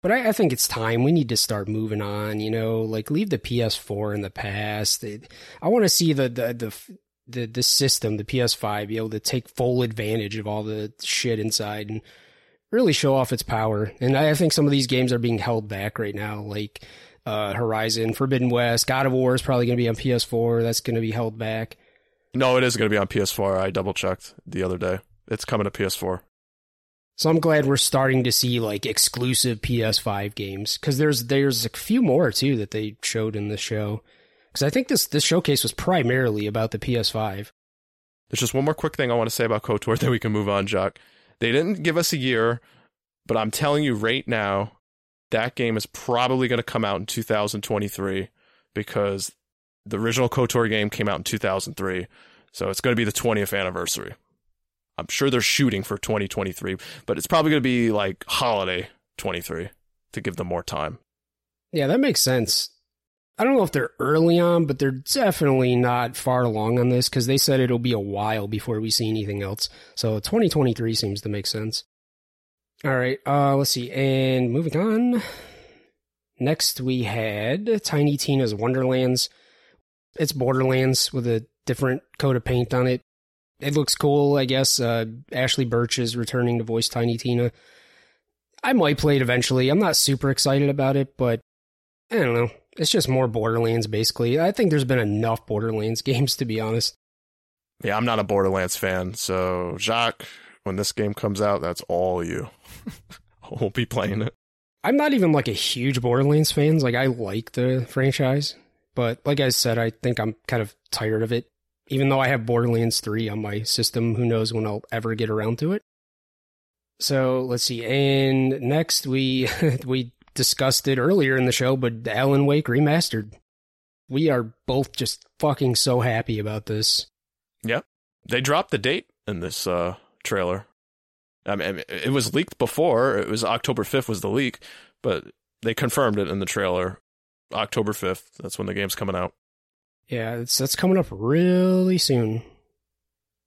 but I, I think it's time we need to start moving on. You know, like leave the PS4 in the past. It, I want to see the the the. The, the system, the PS5, be able to take full advantage of all the shit inside and really show off its power. And I think some of these games are being held back right now, like uh, Horizon, Forbidden West, God of War is probably going to be on PS4. That's going to be held back. No, it is going to be on PS4. I double checked the other day. It's coming to PS4. So I'm glad we're starting to see like exclusive PS5 games because there's there's a few more too that they showed in the show. Because I think this this showcase was primarily about the PS5. There's just one more quick thing I want to say about KOTOR, then we can move on, Jacques. They didn't give us a year, but I'm telling you right now, that game is probably going to come out in 2023 because the original KOTOR game came out in 2003. So it's going to be the 20th anniversary. I'm sure they're shooting for 2023, but it's probably going to be like holiday 23 to give them more time. Yeah, that makes sense. I don't know if they're early on, but they're definitely not far along on this because they said it'll be a while before we see anything else. So 2023 seems to make sense. All right, uh, let's see. And moving on. Next, we had Tiny Tina's Wonderlands. It's Borderlands with a different coat of paint on it. It looks cool, I guess. Uh, Ashly Burch is returning to voice Tiny Tina. I might play it eventually. I'm not super excited about it, but I don't know. It's just more Borderlands, basically. I think there's been enough Borderlands games, to be honest. Yeah, I'm not a Borderlands fan, so Jacques, when this game comes out, that's all you. I won't be playing it. I'm not even like a huge Borderlands fan. Like, I like the franchise, but like I said, I think I'm kind of tired of it. Even though I have Borderlands 3 on my system, who knows when I'll ever get around to it. So let's see. And next, we we discussed it earlier in the show, but Alan Wake remastered. We are both just fucking so happy about this. Yeah. They dropped the date in this uh, trailer. I mean, it was leaked before. It was October 5th was the leak, but they confirmed it in the trailer. October 5th. That's when the game's coming out. Yeah, it's that's coming up really soon.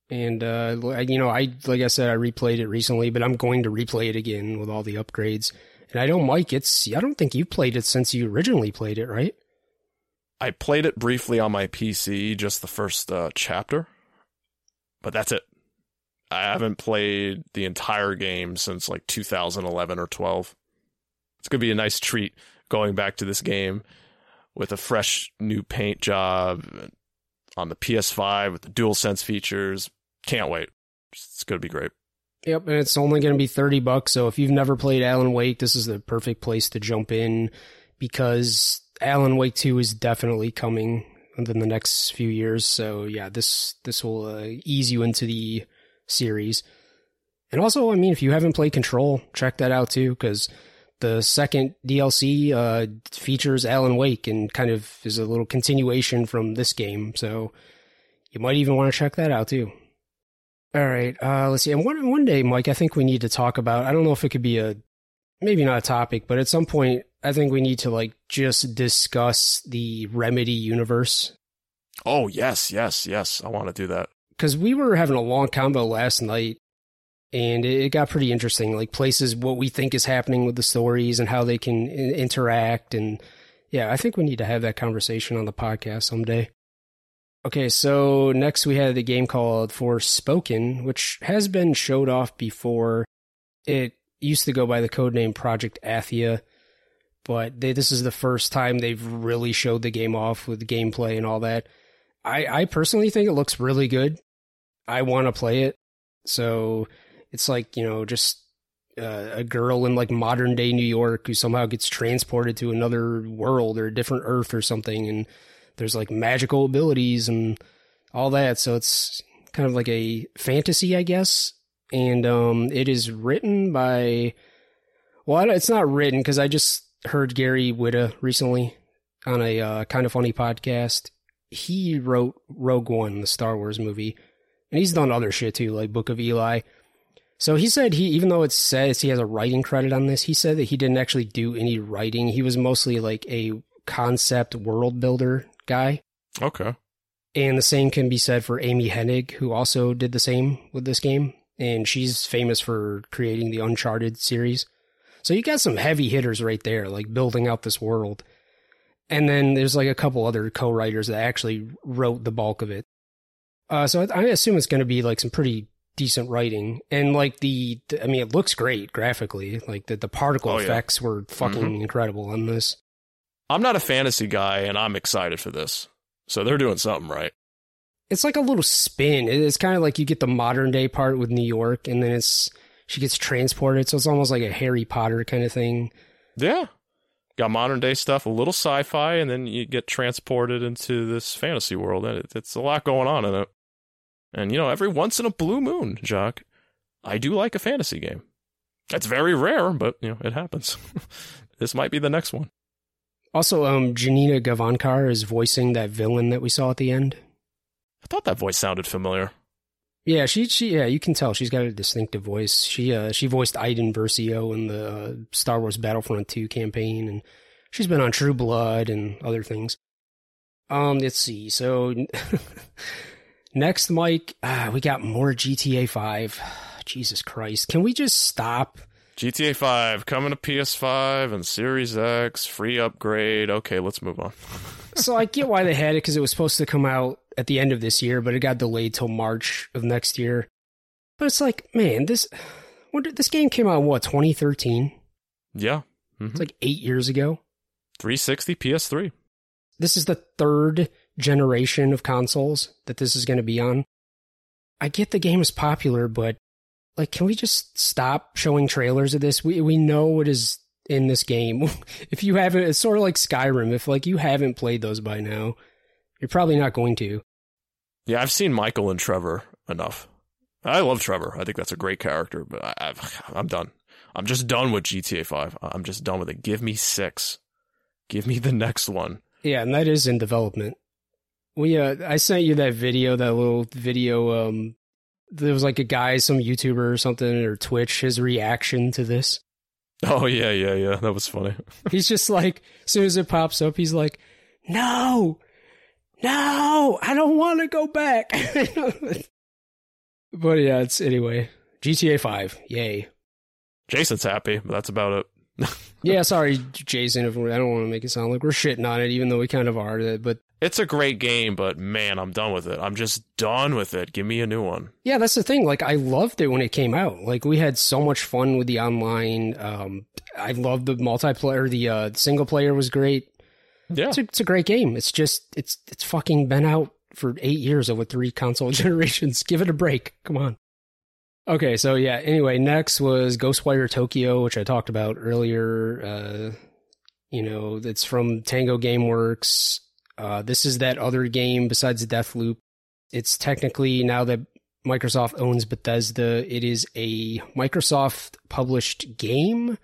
And uh you know, I like I said I replayed it recently, but I'm going to replay it again with all the upgrades. And I know Mike, it's I don't think you've played it since you originally played it, right? I played it briefly on my PC, just the first uh, chapter, but that's it. I haven't played the entire game since like 2011 or 12. It's going to be a nice treat going back to this game with a fresh new paint job on the PS5 with the DualSense features. Can't wait. It's going to be great. Yep, and it's only going to be 30 bucks. So if you've never played Alan Wake, this is the perfect place to jump in because Alan Wake 2 is definitely coming within the next few years. So yeah, this this will uh, ease you into the series. And also, I mean, if you haven't played Control, check that out too because the second DLC uh, features Alan Wake and kind of is a little continuation from this game. So you might even want to check that out too. All right, uh, let's see. And one one day, Mike, I think we need to talk about. I don't know if it could be a maybe not a topic, but at some point, I think we need to like just discuss the Remedy universe. Oh yes, yes, yes. I want to do that because we were having a long combo last night, and it got pretty interesting. Like places, what we think is happening with the stories and how they can interact, and yeah, I think we need to have that conversation on the podcast someday. Okay, so next we had a game called Forspoken, which has been showed off before. It used to go by the codename Project Athia, but they, this is the first time they've really showed the game off with gameplay and all that. I, I personally think it looks really good. I want to play it. So it's like, you know, just uh, a girl in like modern day New York who somehow gets transported to another world or a different Earth or something. And there's like magical abilities and all that. So it's kind of like a fantasy, I guess. And um, it is written by, well, it's not written because I just heard Gary Whitta recently on a uh, kind of funny podcast. He wrote Rogue One, the Star Wars movie, and he's done other shit too, like Book of Eli. So he said he, even though it says he has a writing credit on this, he said that he didn't actually do any writing. He was mostly like a concept world builder guy. Okay. And the same can be said for Amy Hennig, who also did the same with this game. And she's famous for creating the Uncharted series. So you got some heavy hitters right there, like building out this world. And then there's like a couple other co writers that actually wrote the bulk of it. Uh, so I, I assume it's going to be like some pretty decent writing. And like the, I mean, it looks great graphically. Like the, the particle oh, effects yeah. were fucking mm-hmm. incredible on this. I'm not a fantasy guy, and I'm excited for this. So they're doing something right. It's like a little spin. It's kind of like you get the modern day part with New York, and then it's she gets transported. So it's almost like a Harry Potter kind of thing. Yeah, got modern day stuff, a little sci-fi, and then you get transported into this fantasy world. And it, it's a lot going on in it. And you know, every once in a blue moon, Jacques, I do like a fantasy game. It's very rare, but you know, it happens. this might be the next one. Also, um, Janina Gavankar is voicing that villain that we saw at the end. I thought that voice sounded familiar. Yeah, she she yeah, you can tell she's got a distinctive voice. She uh she voiced Iden Versio in the uh, Star Wars Battlefront 2 campaign and she's been on True Blood and other things. Um let's see. So next Mike, uh, we got more GTA 5. Jesus Christ. Can we just stop GTA 5 coming to PS5 and Series X, free upgrade. Okay, let's move on. so I get why they had it because it was supposed to come out at the end of this year, but it got delayed till March of next year. But it's like, man, this this game came out what 2013. Yeah, mm-hmm. it's like eight years ago. 360 PS3. This is the third generation of consoles that this is going to be on. I get the game is popular, but like, can we just stop showing trailers of this? We we know what is in this game. if you haven't, it's sort of like Skyrim. If like you haven't played those by now, you're probably not going to. Yeah, I've seen Michael and Trevor enough. I love Trevor. I think that's a great character, but I, I'm done. I'm just done with GTA 5. I'm just done with it. Give me six. Give me the next one. Yeah, and that is in development. We, uh, I sent you that video, that little video, um, there was like a guy, some YouTuber or something, or Twitch, his reaction to this. Oh yeah, yeah, yeah. That was funny. he's just like, as soon as it pops up, he's like, "No, no, I don't want to go back." but yeah, it's anyway. GTA Five, yay. Jason's happy, but that's about it. Yeah, sorry, Jason. If we, I don't want to make it sound like we're shitting on it, even though we kind of are. But It's a great game, but man, I'm done with it. I'm just done with it. Give me a new one. yeah, that's the thing. Like, I loved it when it came out. Like, we had so much fun with the online. Um, I loved the multiplayer. The uh, single player was great. Yeah. It's a, it's a great game. It's just it's it's fucking been out for eight years over three console generations. Give it a break. Come on. Okay, so yeah. Anyway, next was Ghostwire Tokyo, which I talked about earlier. Uh, you know, it's from Tango GameWorks. Uh, this is that other game besides Deathloop. It's technically now that Microsoft owns Bethesda, it is a Microsoft published game.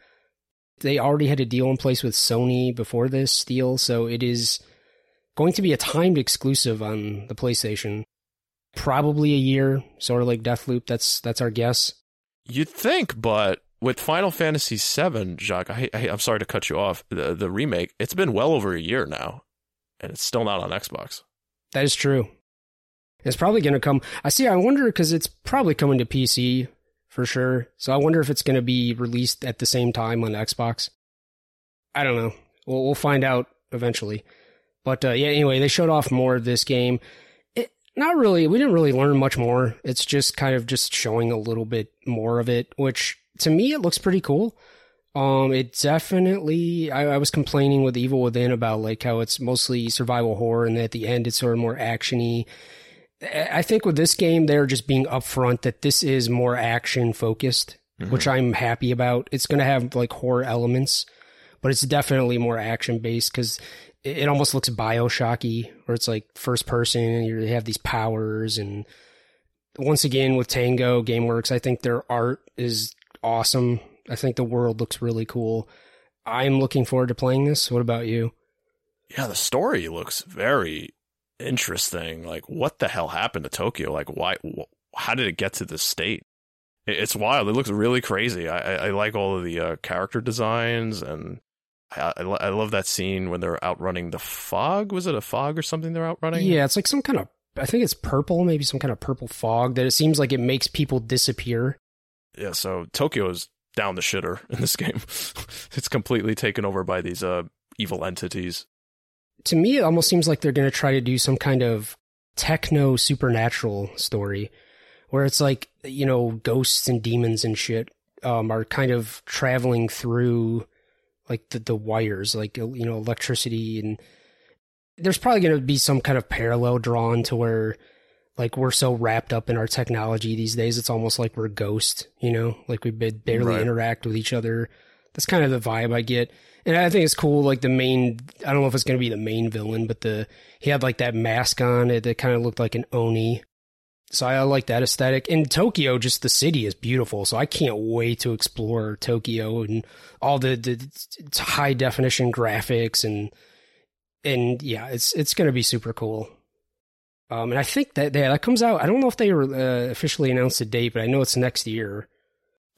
They already had a deal in place with Sony before this deal, so it is going to be a timed exclusive on the PlayStation. Probably a year, sort of like Deathloop. That's that's our guess. You'd think, but with Final Fantasy VII, Jacques, I, I, I'm sorry to cut you off. The the remake, it's been well over a year now, and it's still not on Xbox. That is true. It's probably going to come. I see. I wonder because it's probably coming to PC for sure. So I wonder if it's going to be released at the same time on Xbox. I don't know. We'll we'll find out eventually. But uh, yeah, anyway, they showed off more of this game. Not really. We didn't really learn much more. It's just kind of just showing a little bit more of it, which to me it looks pretty cool. Um, it definitely. I, I was complaining with Evil Within about like how it's mostly survival horror, and at the end it's sort of more actiony. I I think with this game, they're just being upfront that this is more action focused, which I'm happy about. It's going to have like horror elements, but it's definitely more action based because it, almost looks Bioshocky, where it's like first person and you have these powers. And once again, with Tango GameWorks, I think their art is awesome. I think the world looks really cool. I'm looking forward to playing this. What about you? Yeah, the story looks very interesting. Like, what the hell happened to Tokyo? Like, why? Wh- how did it get to this state? It- It's wild. It looks really crazy. I, I, I like all of the uh, character designs, and I, I, I love that scene when they're outrunning the fog. Was it a fog or something they're outrunning? Yeah, it's like some kind of I think it's purple, maybe some kind of purple fog that it seems like it makes people disappear. Yeah. So Tokyo is down the shitter in this game. it's completely taken over by these uh, evil entities. To me, it almost seems like they're going to try to do some kind of techno supernatural story where it's like, you know, ghosts and demons and shit um, are kind of traveling through like the, the wires, like, you know, electricity. And there's probably going to be some kind of parallel drawn to where like we're so wrapped up in our technology these days, it's almost like we're ghosts, you know, like we ba- barely Right. interact with each other. That's kind of the vibe I get. And I think it's cool. Like the main, I don't know if it's going to be the main villain, but the, he had like that mask on it that kind of looked like an Oni. So I like that aesthetic. And Tokyo, just the city is beautiful. So I can't wait to explore Tokyo and all the, the high definition graphics and, and yeah, it's, it's going to be super cool. Um, and I think that, yeah, that comes out. I don't know if they uh, officially announced a date, but I know it's next year.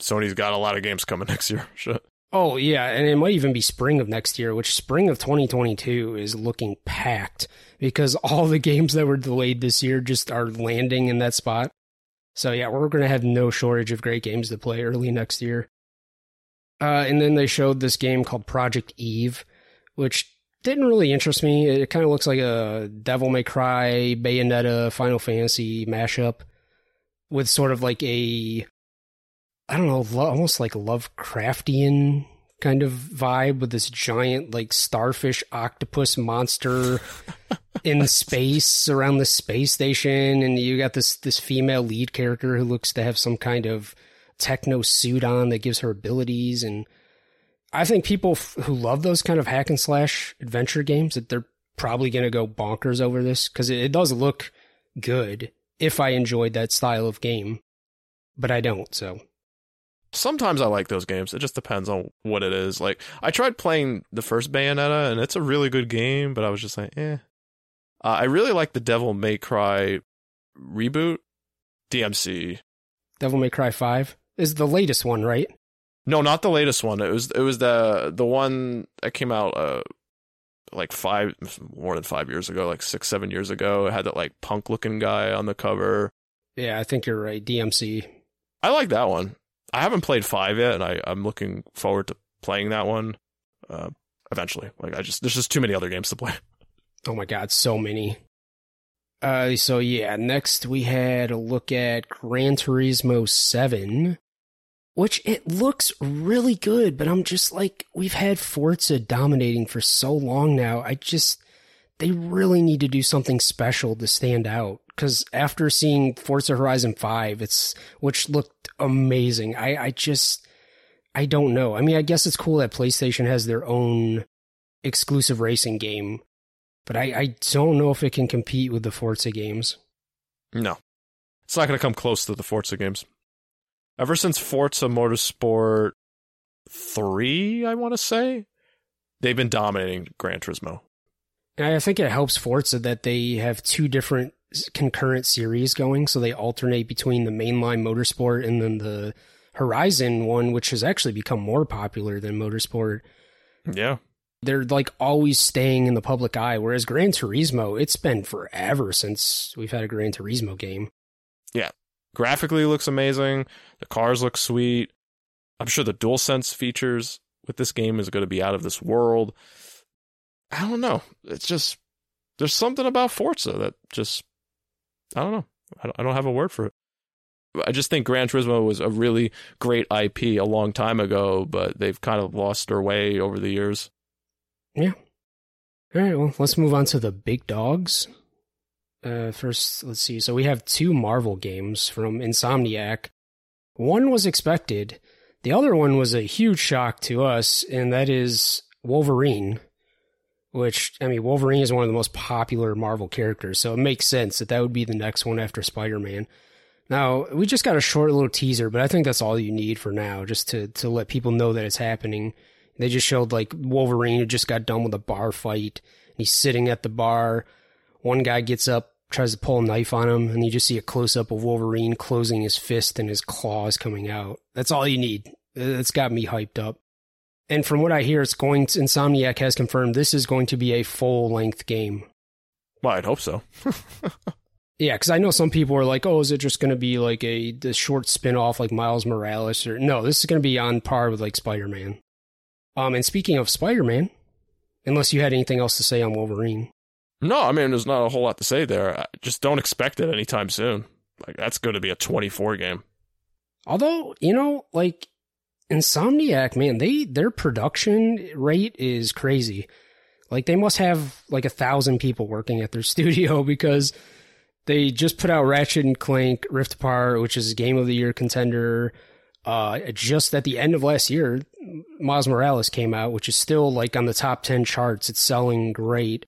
Sony's got a lot of games coming next year. Shit. Oh yeah, and it might even be spring of next year, which spring of 2022 is looking packed because all the games that were delayed this year just are landing in that spot. So yeah, we're going to have no shortage of great games to play early next year. Uh, and then they showed this game called Project Eve, which didn't really interest me. It kind of looks like a Devil May Cry, Bayonetta, Final Fantasy mashup with sort of like a I don't know, almost like Lovecraftian kind of vibe with this giant like starfish octopus monster in space around the space station and you got this this female lead character who looks to have some kind of techno suit on that gives her abilities and I think people f- who love those kind of hack and slash adventure games that they're probably going to go bonkers over this cuz it, it does look good if I enjoyed that style of game but I don't so Sometimes I like those games. It just depends on what it is. Like I tried playing the first Bayonetta, and it's a really good game, but I was just like, eh. Uh, I really like the Devil May Cry reboot, DMC. Devil May Cry 5 is the latest one, right? No, not the latest one. It was it was the the one that came out uh like five more than five years ago, like six seven years ago. It had that like punk looking guy on the cover. Yeah, I think you're right. DMC. I like that one. I haven't played five yet, and I I'm looking forward to playing that one uh, eventually. Like I just there's just too many other games to play. Oh my god, so many. Uh, so yeah, next we had a look at Gran Turismo 7, which it looks really good, but I'm just like, we've had Forza dominating for so long now. I just, they really need to do something special to stand out. Cause after seeing Forza Horizon 5, it's, which looked amazing. I, I just, I don't know. I mean, I guess it's cool that PlayStation has their own exclusive racing game, but I, I don't know if it can compete with the Forza games. No, it's not going to come close to the Forza games. Ever since Forza Motorsport 3, I want to say, they've been dominating Gran Turismo. I think it helps Forza that they have two different concurrent series going, so they alternate between the mainline Motorsport and then the Horizon one, which has actually become more popular than Motorsport. Yeah. They're like always staying in the public eye, whereas Gran Turismo, it's been forever since we've had a Gran Turismo game. Yeah. Graphically looks amazing. The cars look sweet. I'm sure the DualSense features with this game is going to be out of this world. I don't know. It's just there's something about Forza that just I don't know. I don't, have a word for it. I just think Gran Turismo was a really great IP a long time ago, but they've kind of lost their way over the years. Yeah. All right. Well, let's move on to the big dogs. Uh, first, let's see. So we have two Marvel games from Insomniac. One was expected. The other one was a huge shock to us, and that is Wolverine. Which I mean, Wolverine is one of the most popular Marvel characters, so it makes sense that that would be the next one after Spider Man. Now we just got a short little teaser, but I think that's all you need for now, just to to let people know that it's happening. They just showed like Wolverine who just got done with a bar fight. He's sitting at the bar. One guy gets up, tries to pull a knife on him, and you just see a close up of Wolverine closing his fist and his claws coming out. That's all you need. It's got me hyped up. And from what I hear, it's going to, Insomniac has confirmed this is going to be a full length game. Well, I'd hope so. yeah, because I know some people are like, "Oh, is it just going to be like a the short spin off like Miles Morales?" Or no, this is going to be on par with like Spider Man. Um, and speaking of Spider Man, unless you had anything else to say on Wolverine. No, I mean, there's not a whole lot to say there. I just don't expect it anytime soon. Like that's going to be a 24 game. Although, you know, like Insomniac, man, they their production rate is crazy. Like they must have like a thousand people working at their studio because they just put out Ratchet and Clank Rift Apart, which is a game of the year contender. Uh, just at the end of last year, Miles Morales came out, which is still like on the top 10 charts. It's selling great.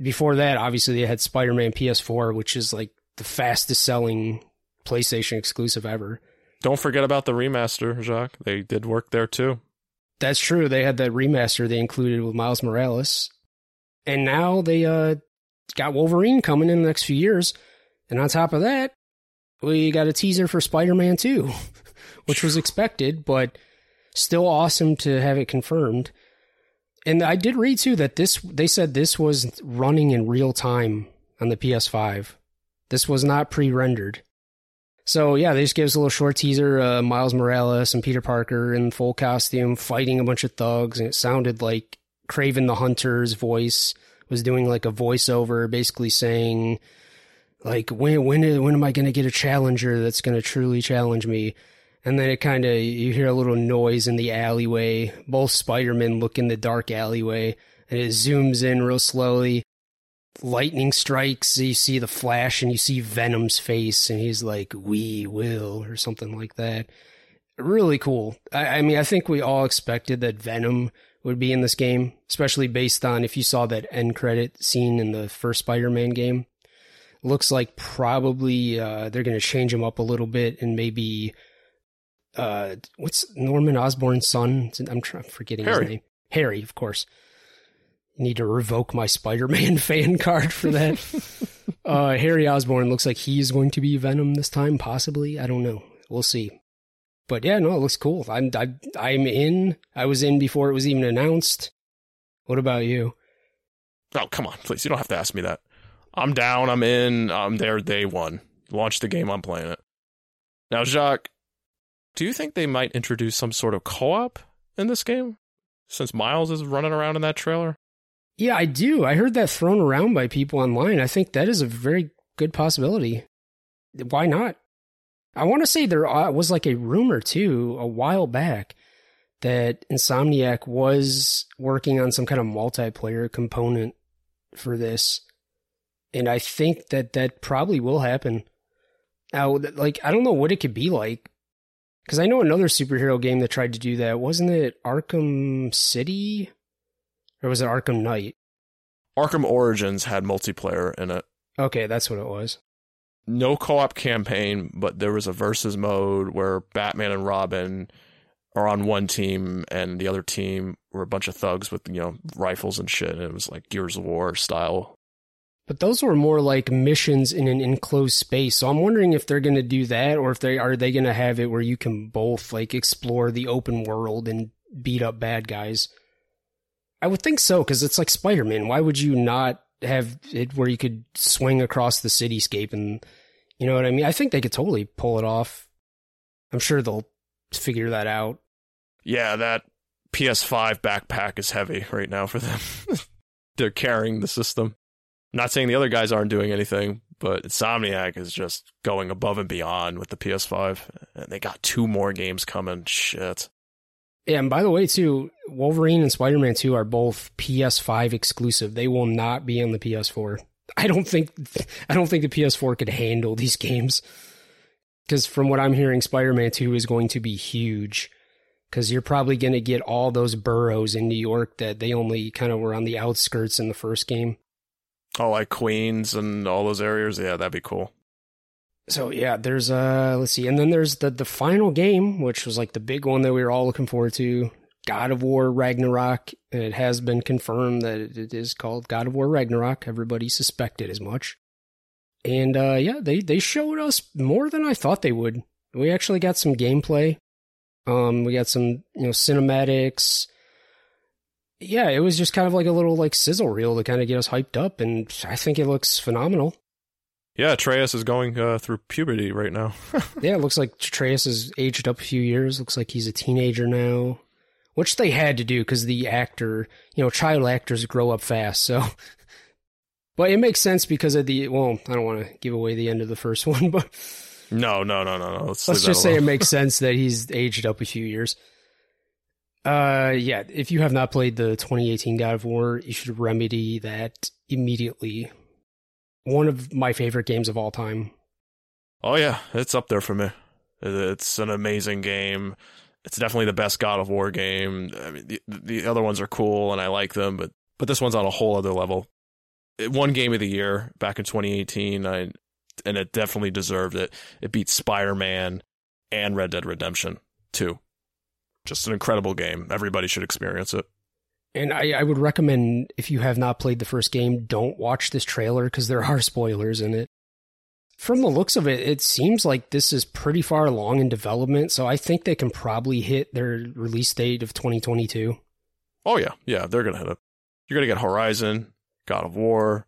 Before that, obviously they had Spider-Man PS4, which is like the fastest selling PlayStation exclusive ever. Don't forget about the remaster, Jacques. They did work there too. That's true. They had that remaster they included with Miles Morales. And now they uh got Wolverine coming in the next few years. And on top of that, we got a teaser for Spider-Man 2, which was expected, but still awesome to have it confirmed. And I did read too that this they said this was running in real time on the PS5. This was not pre-rendered. So yeah, they just gave us a little short teaser. Uh, Miles Morales and Peter Parker in full costume fighting a bunch of thugs, and it sounded like Kraven the Hunter's voice was doing like a voiceover, basically saying, like, when when when am I going to get a challenger that's going to truly challenge me? And then it kind of you hear a little noise in the alleyway. Both Spider-Men look in the dark alleyway, and it zooms in real slowly lightning strikes, you see the flash and you see Venom's face, and he's like, We will, or something like that. Really cool. I, I, mean, I think we all expected that Venom would be in this game, especially based on if you saw that end credit scene in the first Spider Man game. Looks like probably uh, they're going to change him up a little bit and maybe. Uh, what's Norman Osborn's son? I'm trying, forgetting Harry. his name. Harry, of course need to revoke my Spider-Man fan card for that. uh, Harry Osborn looks like he's going to be Venom this time, possibly. I don't know. We'll see. But yeah, no, it looks cool. I'm I, I'm in. I was in before it was even announced. What about you? Oh, come on, please. You don't have to ask me that. I'm down. I'm in. I'm there day one. Launch the game. I'm playing it. Now, Jacques, do you think they might introduce some sort of co-op in this game? Since Miles is running around in that trailer? Yeah, I do. I heard that thrown around by people online. I think that is a very good possibility. Why not? I want to say there uh, was like a rumor too a while back that Insomniac was working on some kind of multiplayer component for this. And I think that that probably will happen. Now, like, I don't know what it could be like. Because I know another superhero game that tried to do that. Wasn't it Arkham City? Or was it Arkham Knight? Arkham Origins had multiplayer in it. Okay, that's what it was. No co op campaign, but there was a versus mode where Batman and Robin are on one team and the other team were a bunch of thugs with, you know, rifles and shit. And it was like Gears of War style. But those were more like missions in an enclosed space. So I'm wondering if they're going to do that or if they are they going to have it where you can both like explore the open world and beat up bad guys. I would think so cuz it's like Spider-Man. Why would you not have it where you could swing across the cityscape and you know what I mean? I think they could totally pull it off. I'm sure they'll figure that out. Yeah, that PS5 backpack is heavy right now for them. They're carrying the system. I'm not saying the other guys aren't doing anything, but Insomniac is just going above and beyond with the PS5. And they got two more games coming. Shit. Yeah, and by the way, too, Wolverine and Spider Man 2 are both PS5 exclusive. They will not be on the PS4. I don't think I don't think the PS4 could handle these games. Because from what I'm hearing, Spider Man 2 is going to be huge. Because you're probably going to get all those boroughs in New York that they only kind of were on the outskirts in the first game. Oh, like Queens and all those areas? Yeah, that'd be cool. So yeah, there's uh let's see, and then there's the the final game, which was like the big one that we were all looking forward to. God of War Ragnarok. It has been confirmed that it is called God of War Ragnarok. Everybody suspected as much. And uh yeah, they they showed us more than I thought they would. We actually got some gameplay. Um we got some, you know, cinematics. Yeah, it was just kind of like a little like sizzle reel to kind of get us hyped up and I think it looks phenomenal. Yeah, Atreus is going uh, through puberty right now. yeah, it looks like Atreus has aged up a few years. Looks like he's a teenager now, which they had to do because the actor, you know, child actors grow up fast. So, but it makes sense because of the. Well, I don't want to give away the end of the first one, but no, no, no, no, no. Let's, let's just say it makes sense that he's aged up a few years. Uh, yeah. If you have not played the 2018 God of War, you should remedy that immediately one of my favorite games of all time. Oh yeah, it's up there for me. It's an amazing game. It's definitely the best God of War game. I mean, the, the other ones are cool and I like them, but but this one's on a whole other level. It won Game of the Year back in 2018, I, and it definitely deserved it. It beat Spider Man and Red Dead Redemption 2. Just an incredible game. Everybody should experience it. And I, I, would recommend if you have not played the first game, don't watch this trailer because there are spoilers in it. From the looks of it, it seems like this is pretty far along in development, so I think they can probably hit their release date of 2022. Oh yeah, yeah, they're gonna hit it. You're gonna get Horizon, God of War,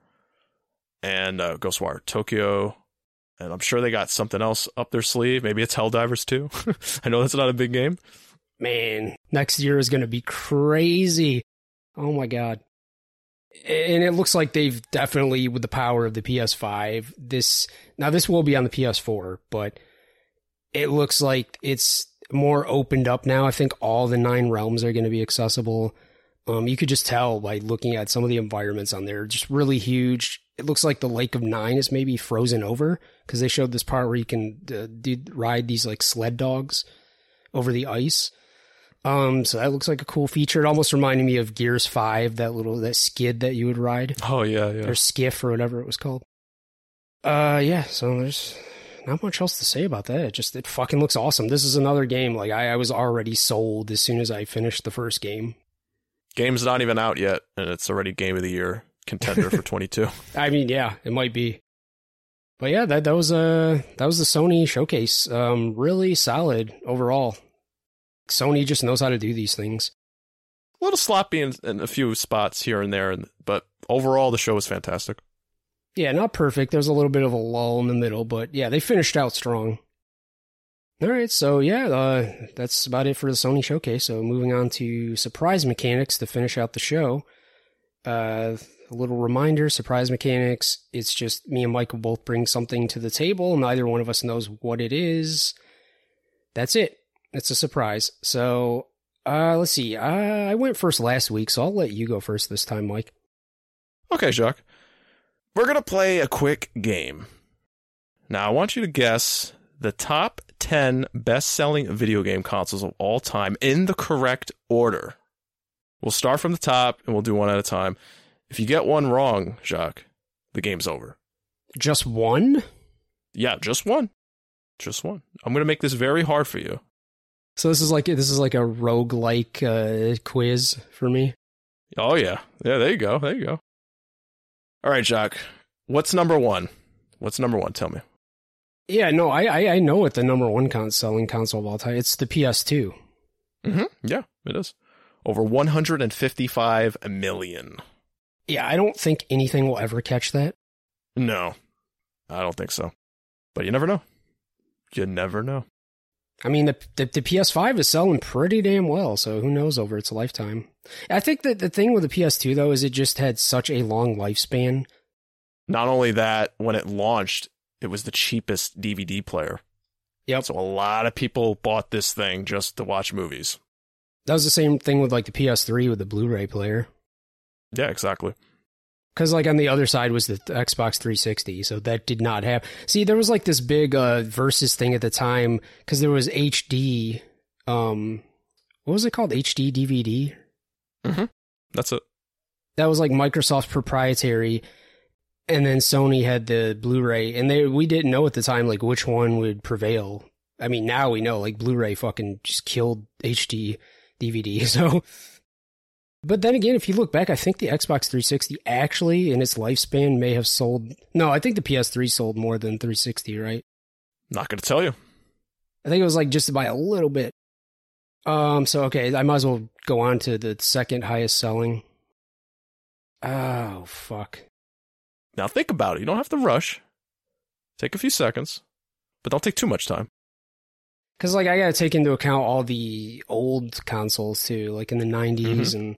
and uh, Ghostwire Tokyo, and I'm sure they got something else up their sleeve. Maybe it's Helldivers too. I know that's not a big game. Man, next year is gonna be crazy. Oh my god. And it looks like they've definitely with the power of the PS5 this now this will be on the PS4, but it looks like it's more opened up now. I think all the nine realms are going to be accessible. Um, you could just tell by looking at some of the environments on there, just really huge. It looks like the Lake of Nine is maybe frozen over because they showed this part where you can uh, do, ride these like sled dogs over the ice. Um, so that looks like a cool feature. It almost reminded me of Gears Five, that little that skid that you would ride. Oh yeah, yeah. Or skiff or whatever it was called. Uh, yeah. So there's not much else to say about that. It just it fucking looks awesome. This is another game. Like I, I was already sold as soon as I finished the first game. Game's not even out yet, and it's already game of the year contender for 22. I mean, yeah, it might be. But yeah, that that was a uh, that was the Sony showcase. Um, really solid overall. Sony just knows how to do these things. A little sloppy in, in a few spots here and there, but overall the show was fantastic. Yeah, not perfect. There's a little bit of a lull in the middle, but yeah, they finished out strong. All right, so yeah, uh, that's about it for the Sony showcase. So moving on to surprise mechanics to finish out the show. Uh, a little reminder: surprise mechanics. It's just me and Michael both bring something to the table. Neither one of us knows what it is. That's it. It's a surprise. So uh, let's see. Uh, I went first last week, so I'll let you go first this time, Mike. Okay, Jacques. We're going to play a quick game. Now, I want you to guess the top 10 best selling video game consoles of all time in the correct order. We'll start from the top and we'll do one at a time. If you get one wrong, Jacques, the game's over. Just one? Yeah, just one. Just one. I'm going to make this very hard for you. So this is like this is like a roguelike uh, quiz for me. Oh yeah. Yeah, there you go. There you go. All right, Jacques. What's number 1? What's number 1? Tell me. Yeah, no, I I, I know what the number one con- selling console of all time. It's the PS2. Mm-hmm. Yeah, it is. Over 155 million. Yeah, I don't think anything will ever catch that. No, I don't think so. But you never know. You never know. I mean, the, the the PS5 is selling pretty damn well, so who knows over its lifetime. I think that the thing with the PS2 though is it just had such a long lifespan. Not only that, when it launched, it was the cheapest DVD player. Yep. So a lot of people bought this thing just to watch movies. That was the same thing with like the PS3 with the Blu-ray player. Yeah, exactly. Because like on the other side was the Xbox 360, so that did not have. See, there was like this big uh versus thing at the time because there was HD. Um, what was it called? HD DVD. Mm-hmm. That's it. That was like Microsoft's proprietary, and then Sony had the Blu-ray, and they we didn't know at the time like which one would prevail. I mean, now we know like Blu-ray fucking just killed HD DVD. So, but then again, if you look back, I think the Xbox 360 actually in its lifespan may have sold. No, I think the PS3 sold more than 360. Right? Not going to tell you. I think it was like just by a little bit. Um. So okay, I might as well go on to the second highest selling. Oh fuck. Now think about it. You don't have to rush. Take a few seconds, but don't take too much time. Because like I gotta take into account all the old consoles too, like in the 90s Mhm. and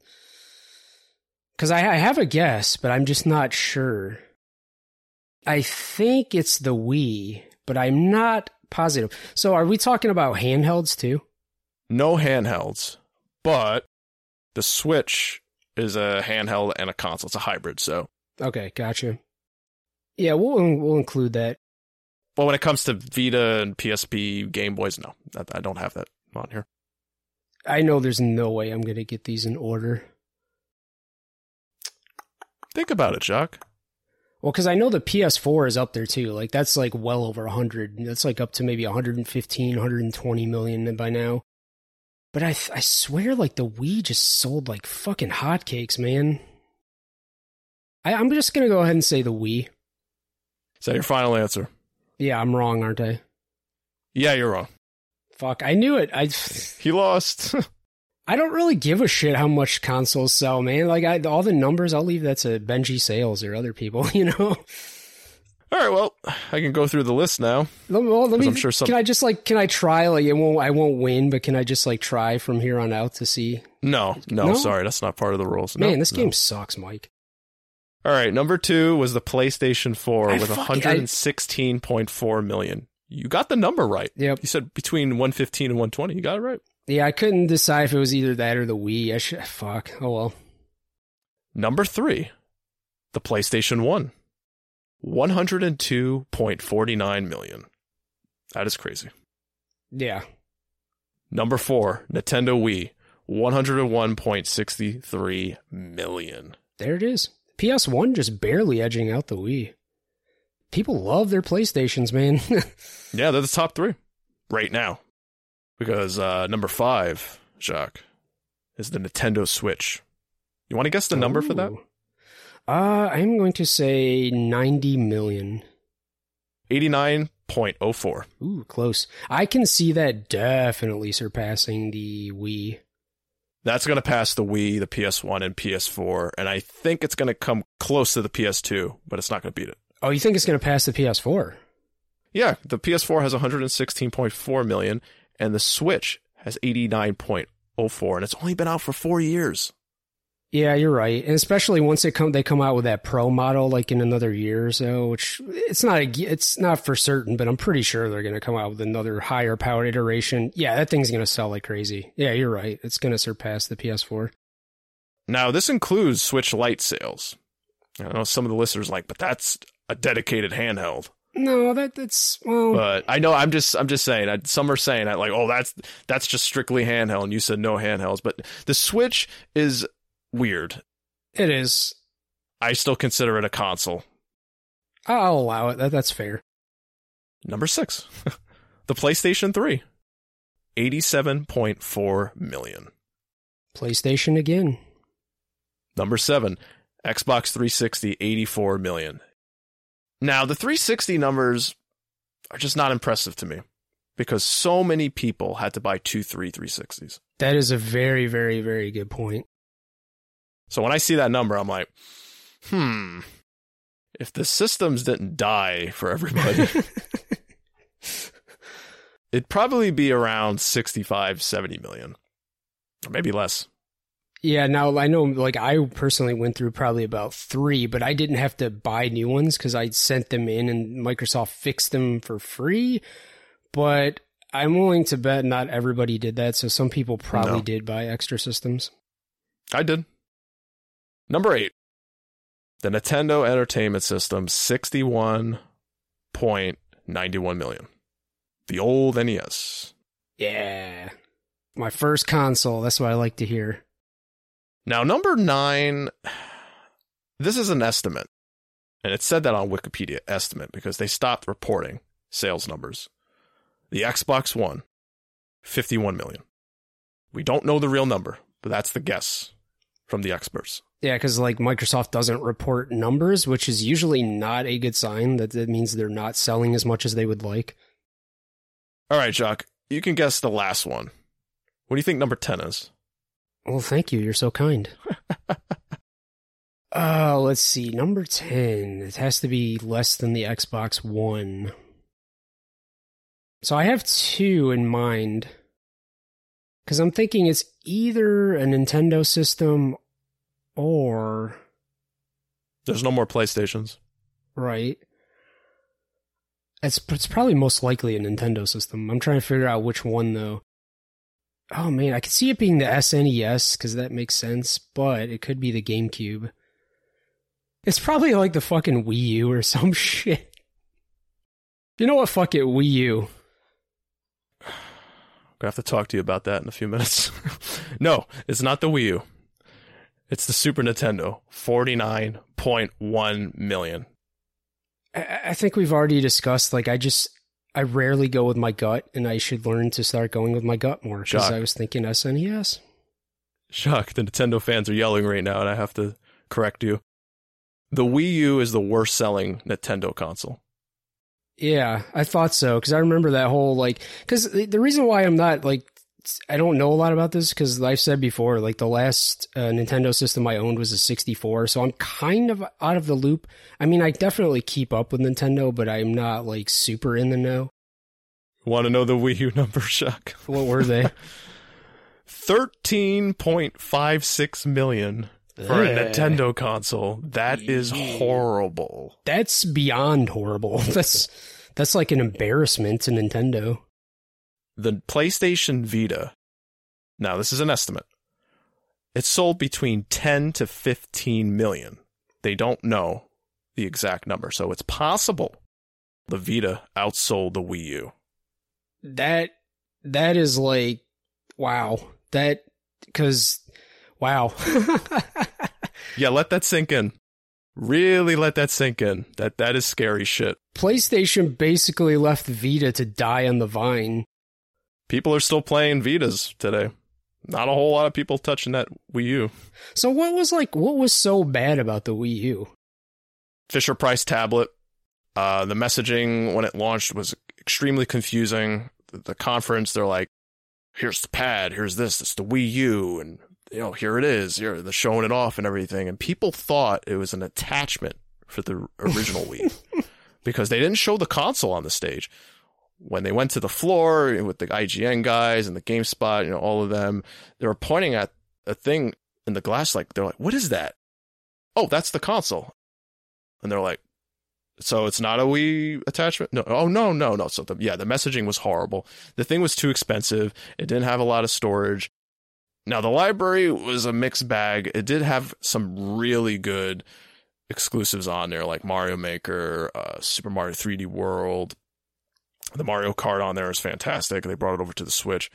because I, I have a guess, but I'm just not sure. I think it's the Wii, but I'm not positive. So are we talking about handhelds too? No handhelds, but the Switch is a handheld and a console. It's a hybrid. So, Okay, gotcha. Yeah, we'll we'll include that. But when it comes to Vita and PSP, Game Boys, no, I, I don't have that on here. I know there's no way I'm gonna get these in order. Think about it, Jacques. Well, because I know the PS4 is up there too. Like that's like well over 100. That's like up to maybe 115, 120 million by now. But I I swear like the Wii just sold like fucking hotcakes, man. I, I'm just gonna go ahead and say the Wii. Is that your final answer? Yeah, I'm wrong, aren't I? Yeah, you're wrong. Fuck, I knew it. I He lost. I don't really give a shit how much consoles sell, man. Like I, all the numbers, I'll leave that to Benji Sales or other people. You know. All right, well, I can go through the list now. Let, well, let me. I'm sure some- Can I just like? Can I try? Like, it won't. I won't win, but can I just like try from here on out to see? No, no, No? sorry, that's not part of the rules. No, Man, this no. game sucks, Mike. All right, number two was the PlayStation 4 I with fucking- I- 116.4 million. You got the number right. Yep. You said between 115 and 120. You got it right. Yeah, I couldn't decide if it was either that or the Wii. I should. Fuck. Oh well. Number three, the PlayStation 1. 102.49 million. That is crazy. Yeah. Number four, Nintendo Wii. 101.63 million. There it is. PS1 just barely edging out the Wii. People love their PlayStations, man. Yeah, they're the top three right now. Because uh, number five, Jacques, is the Nintendo Switch. You want to guess the number for that? Uh, I'm going to say 90 million. 89.04. Ooh, close. I can see that definitely surpassing the Wii. That's going to pass the Wii, the PS1, and PS4. And I think it's going to come close to the PS2, but it's not going to beat it. Oh, you think it's going to pass the PS4? Yeah, the PS4 has 116.4 million, and the Switch has 89.04, and it's only been out for four years. Yeah, you're right, and especially once they come they come out with that Pro model like in another year or so, which it's not a, it's not for certain, but I'm pretty sure they're going to come out with another higher powered iteration. Yeah, that thing's going to sell like crazy. Yeah, you're right, it's going to surpass the PS4. Now, this includes Switch Lite sales. I know some of the listeners are like, but that's a dedicated handheld. No, that that's well. But I know I'm just I'm just saying. I, some are saying that like, oh, that's that's just strictly handheld, and you said no handhelds. But the Switch is weird. It is. I still consider it a console. I'll allow it. That, that's fair. Number six, the PlayStation 3, 87.4 million. PlayStation again. Number seven, Xbox 360, 84 million. Now, the 360 numbers are just not impressive to me because so many people had to buy two, three 360s. That is a very, very, very good point. So when I see that number, I'm like, hmm, if the systems didn't die for everybody, it'd probably be around 65, 70 million, or maybe less. Yeah, now I know, like, I personally went through probably about three, but I didn't have to buy new ones because I sent them in and Microsoft fixed them for free. But I'm willing to bet not everybody did that. So some people probably No. did buy extra systems. I did. Number eight, the Nintendo Entertainment System, 61.91 million. The old NES. Yeah. My first console. That's what I like to hear. Now, number nine, this is an estimate. And it said that on Wikipedia, estimate, because they stopped reporting sales numbers. The Xbox One, 51 million. We don't know the real number, but that's the guess from the experts. Yeah, because like Microsoft doesn't report numbers, which is usually not a good sign. That that means they're not selling as much as they would like. All right, Jacques, you can guess the last one. What do you think number 10 is? Well, thank you. You're so kind. Oh, let's see. Number 10. It has to be less than the Xbox One. So I have two in mind. Because I'm thinking it's either a Nintendo system or. There's no more PlayStations. Right. It's, it's probably most likely a Nintendo system. I'm trying to figure out which one, though. Oh, man. I could see it being the SNES because that makes sense, but it could be the GameCube. It's probably like the fucking Wii U or some shit. You know what? Fuck it, Wii U. I'm gonna have to talk to you about that in a few minutes. no, it's not the Wii U. It's the Super Nintendo. 49.1 million. I, think we've already discussed, like, I just, I rarely go with my gut, and I should learn to start going with my gut more because I was thinking SNES. Jacques, the Nintendo fans are yelling right now, and I have to correct you. The Wii U is the worst selling Nintendo console. Yeah, I thought so because I remember that whole like because the reason why I'm not like I don't know a lot about this because I've said before like the last uh, Nintendo system I owned was a 64, so I'm kind of out of the loop. I mean, I definitely keep up with Nintendo, but I'm not like super in the know. Want to know the Wii U number, Jacques? What were they? 13.56 million for a Nintendo console. That is Yeah. horrible. That's beyond horrible. That's that's like an embarrassment to Nintendo. The PlayStation Vita. Now, this is an estimate. It sold between 10 to 15 million. They don't know the exact number, so it's possible the Vita outsold the Wii U. That that is like wow. That because wow. Yeah, let that sink in. Really let that sink in. That that is scary shit. PlayStation basically left Vita to die on the vine. People are still playing Vitas today. Not a whole lot of people touching that Wii U. So what was like what was so bad about the Wii U? Fisher Price tablet. Uh, the messaging when it launched was extremely confusing. The, the conference, they're like, "Here's the pad. Here's this. It's the Wii U, and you know, here it is. Here they're showing it off and everything." And people thought it was an attachment for the original Wii, because they didn't show the console on the stage. When they went to the floor with the IGN guys and the GameSpot, you know, all of them, they were pointing at a thing in the glass, like they're like, "What is that?" Oh, that's the console, and they're like, "So it's not a Wii attachment?" No, oh no, no, no. So the, yeah, the messaging was horrible. The thing was too expensive. It didn't have a lot of storage. Now the library was a mixed bag. It did have some really good exclusives on there, like Mario Maker, uh, Super Mario 3D World. The Mario Kart on there is fantastic. They brought it over to the Switch,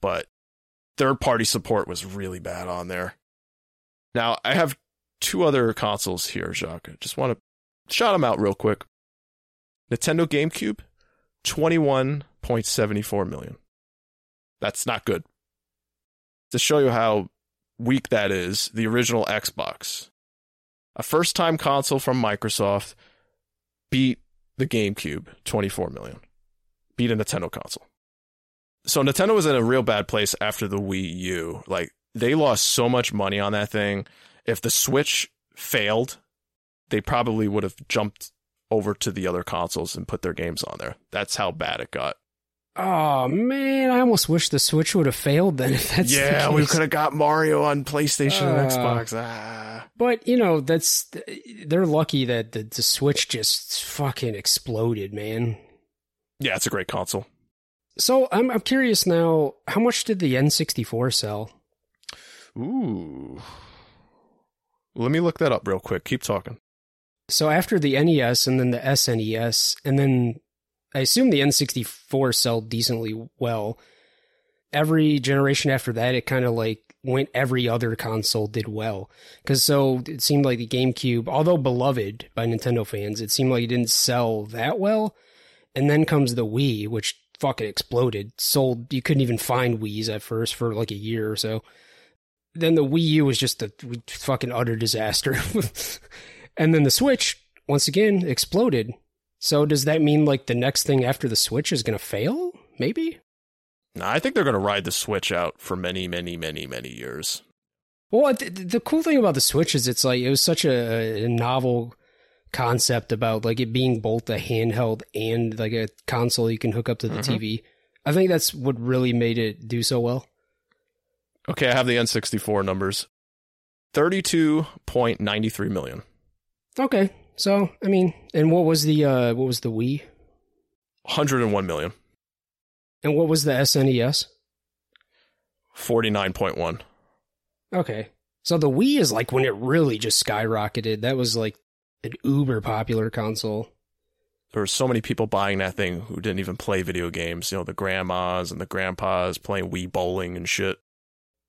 but third party support was really bad on there. Now I have two other consoles here, Jacques. I just want to shout them out real quick. Nintendo GameCube, 21.74 million. That's not good. To show you how weak that is, the original Xbox, a first time console from Microsoft, beat the GameCube, 24 million. Beat a Nintendo console. So Nintendo was in a real bad place after the Wii U. Like, they lost so much money on that thing. If the Switch failed, they probably would have jumped over to the other consoles and put their games on there. That's how bad it got. Oh man, I almost wish the Switch would have failed then. If that's yeah, we could have got Mario on PlayStation and Uh, Xbox. Ah. But you know, that's they're lucky that the, the Switch just fucking exploded, man. Yeah, it's a great console. So I'm I'm curious now, how much did the N64 sell? Ooh. Let me look that up real quick. Keep talking. So after the NES and then the SNES and then I assume the N64 sold decently well. Every generation after that, it kind of like went every other console did well. Because so it seemed like the GameCube, although beloved by Nintendo fans, it seemed like it didn't sell that well. And then comes the Wii, which fucking exploded. Sold, you couldn't even find Wii's at first for like a year or so. Then the Wii U was just a fucking utter disaster. and then the Switch, once again, exploded. So does that mean like the next thing after the Switch is going to fail? Maybe? Nah, I think they're going to ride the Switch out for many, many, many, many years. Well, th- the cool thing about the Switch is it's like it was such a, a novel concept about like it being both a handheld and like a console you can hook up to the Mhm. TV. I think that's what really made it do so well. Okay, I have the N64 numbers 32.93 million. Okay. So, I mean, and what was the uh what was the Wii? 101 million. And what was the SNES? 49.1. Okay. So the Wii is like when it really just skyrocketed. That was like an uber popular console. There were so many people buying that thing who didn't even play video games. You know, the grandmas and the grandpas playing Wii bowling and shit.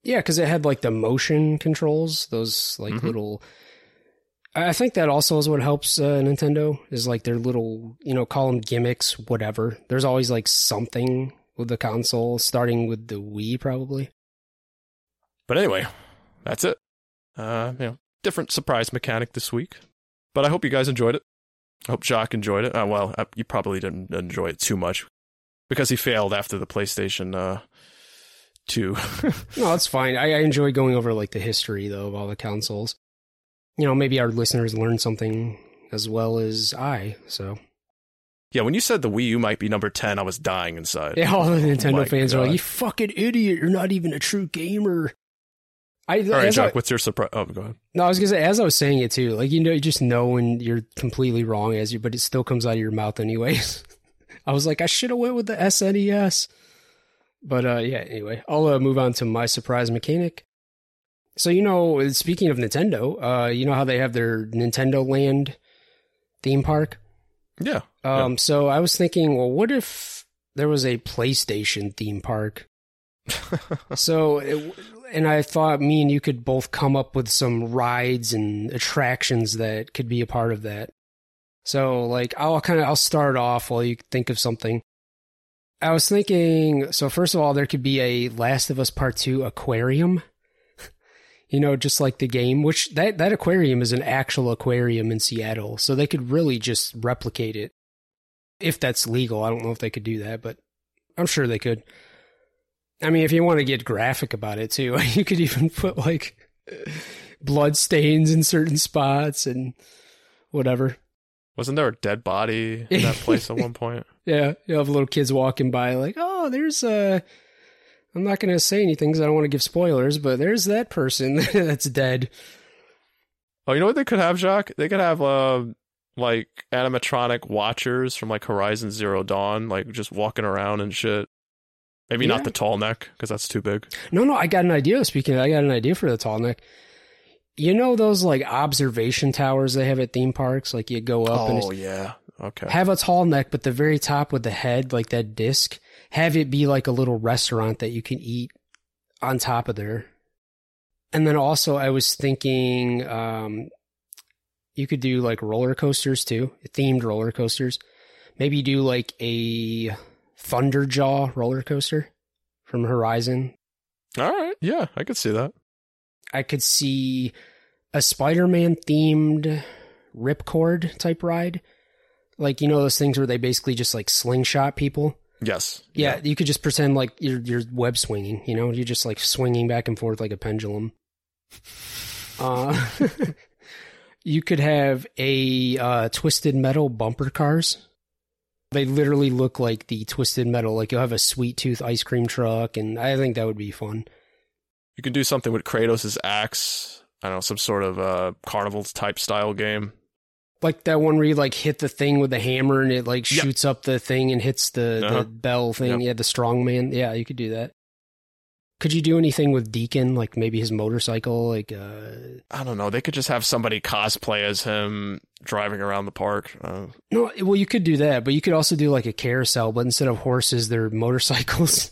Yeah, because it had like the motion controls, those like Mhm. little. I I think that also is what helps uh, Nintendo is like their little, you know, call them gimmicks, whatever. There's always like something with the console, starting with the Wii, probably. But anyway, that's it. Uh, you know, different surprise mechanic this week. But I hope you guys enjoyed it. I hope Jacques enjoyed it. Uh, well, uh, you probably didn't enjoy it too much because he failed after the PlayStation uh, 2. No, it's fine. I, I enjoy going over like the history though of all the consoles. You know, maybe our listeners learn something as well as I. So yeah, when you said the Wii U might be number 10, I was dying inside. yeah, all the Nintendo my fans are like, "You fucking idiot! You're not even a true gamer." I, All right, as I- what's your surprise? Oh, go ahead. No, I was gonna say as I was saying it too, like you know, you just know when you're completely wrong as you, but it still comes out of your mouth anyways. I was like, I should have went with the SNES, but uh, yeah. Anyway, I'll uh, move on to my surprise mechanic. So you know, speaking of Nintendo, uh, you know how they have their Nintendo Land theme park. Yeah. Um, so I was thinking, well, what if there was a PlayStation theme park? so, it, and I thought me and you could both come up with some rides and attractions that could be a part of that. So, like, I'll kind of I'll start off while you think of something. I was thinking, so first of all, there could be a Last of Us Part Two aquarium. you know, just like the game, which that that aquarium is an actual aquarium in Seattle, so they could really just replicate it if that's legal. I don't know if they could do that, but I'm sure they could. I mean, if you want to get graphic about it too, you could even put like blood stains in certain spots and whatever. Wasn't there a dead body in that place at one point? Yeah, you have little kids walking by, like, oh, there's Uh, I'm not going to say anything because I don't want to give spoilers, but there's that person that's dead. Oh, you know what they could have, Jacques? They could have uh, like animatronic watchers from like Horizon Zero Dawn, like just walking around and shit. Maybe Yeah. not the tall neck because that's too big. No, no, I got an idea. Speaking, of, I got an idea for the tall neck. You know those like observation towers they have at theme parks? Like you go up and Oh it's, yeah. Okay. have a tall neck, but the very top with the head, like that disc, have it be like a little restaurant that you can eat on top of there. And then also, I was thinking um, you could do like roller coasters too, themed roller coasters. Maybe do like a Thunderjaw roller coaster from Horizon. All right. Yeah, I could see that. I could see a Spider-Man themed ripcord type ride. Like you know those things where they basically just like slingshot people. Yes. Yeah, you could just pretend like you're you're web swinging. You know, you're just like swinging back and forth like a pendulum. Uh, you could have a uh, twisted metal bumper cars. They literally look like the twisted metal. Like you'll have a sweet tooth ice cream truck, and I think that would be fun. You could do something with Kratos' axe. I don't know, some sort of uh, carnival type style game. like that one where you like hit the thing with the hammer and it like Yep. shoots up the thing and hits the, Uh-huh. the bell thing. Yep. Yeah, the strong man. Yeah, you could do that. Could you do anything with Deacon, like maybe his motorcycle? Like, uh, I don't know. They could just have somebody cosplay as him driving around the park. Uh, no, well, you could do that, but you could also do like a carousel, but instead of horses, they're motorcycles.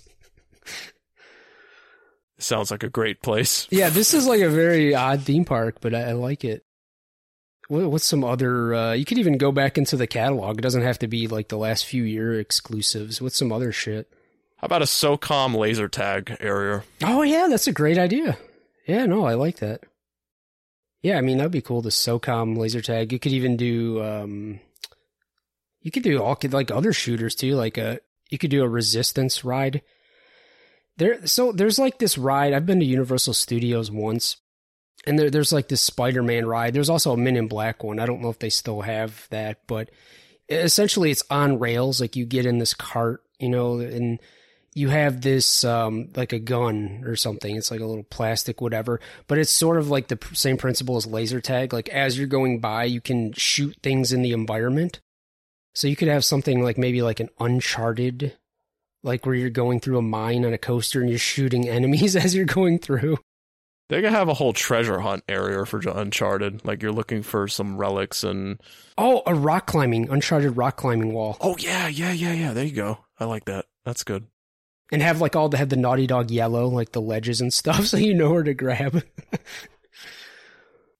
sounds like a great place. yeah, this is like a very odd theme park, but I, I like it. What, what's some other? Uh, you could even go back into the catalog. It doesn't have to be like the last few year exclusives. What's some other shit? How about a SOCOM laser tag area? Oh yeah, that's a great idea. Yeah, no, I like that. Yeah, I mean that'd be cool. The SOCOM laser tag. You could even do. um You could do all like other shooters too. Like a, you could do a resistance ride. There, so there's like this ride. I've been to Universal Studios once, and there, there's like this Spider-Man ride. There's also a Men in Black one. I don't know if they still have that, but essentially it's on rails. Like you get in this cart, you know, and you have this um like a gun or something it's like a little plastic whatever but it's sort of like the same principle as laser tag like as you're going by you can shoot things in the environment so you could have something like maybe like an uncharted like where you're going through a mine on a coaster and you're shooting enemies as you're going through They could have a whole treasure hunt area for Uncharted. Like you're looking for some relics and. oh a rock climbing uncharted rock climbing wall Oh yeah, yeah, yeah, yeah. There you go. I like that. That's good. And have like all the have the naughty dog yellow like the ledges and stuff so you know where to grab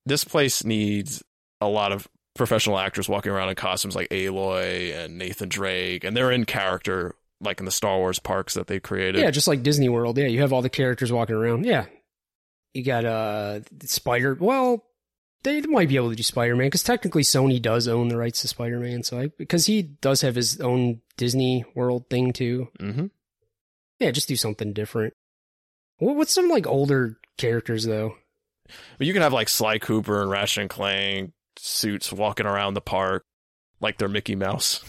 This place needs a lot of professional actors walking around in costumes like Aloy and Nathan Drake, and they're in character like in the Star Wars parks that they created. Yeah, just like Disney World. Yeah, you have all the characters walking around. Yeah, you got uh Spider. Well, they might be able to do Spider Man because technically Sony does own the rights to Spider Man. So I because he does have his own Disney World thing too. Mm-hmm. Yeah, just do something different. What, what's some like older characters though? But you can have like Sly Cooper and Ratchet and Clank suits walking around the park like they're Mickey Mouse.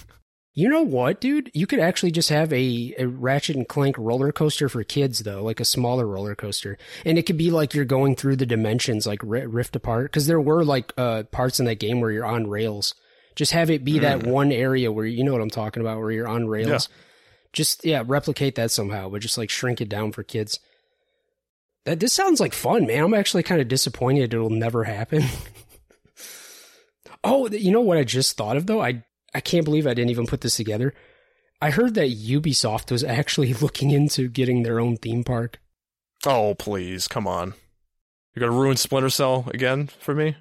You know what, dude? You could actually just have a, a Ratchet and Clank roller coaster for kids, though, like a smaller roller coaster, and it could be like you're going through the dimensions, like ri- rift apart, because there were like uh, parts in that game where you're on rails. Just have it be that one area where you know what I'm talking about, where you're on rails. Just yeah, replicate that somehow, but just like shrink it down for kids. That this sounds like fun, man. I'm actually kind of disappointed it'll never happen. oh, you know what I just thought of though? I I can't believe I didn't even put this together. I heard that Ubisoft was actually looking into getting their own theme park. Oh, please, come on. You're going to ruin Splinter Cell again for me?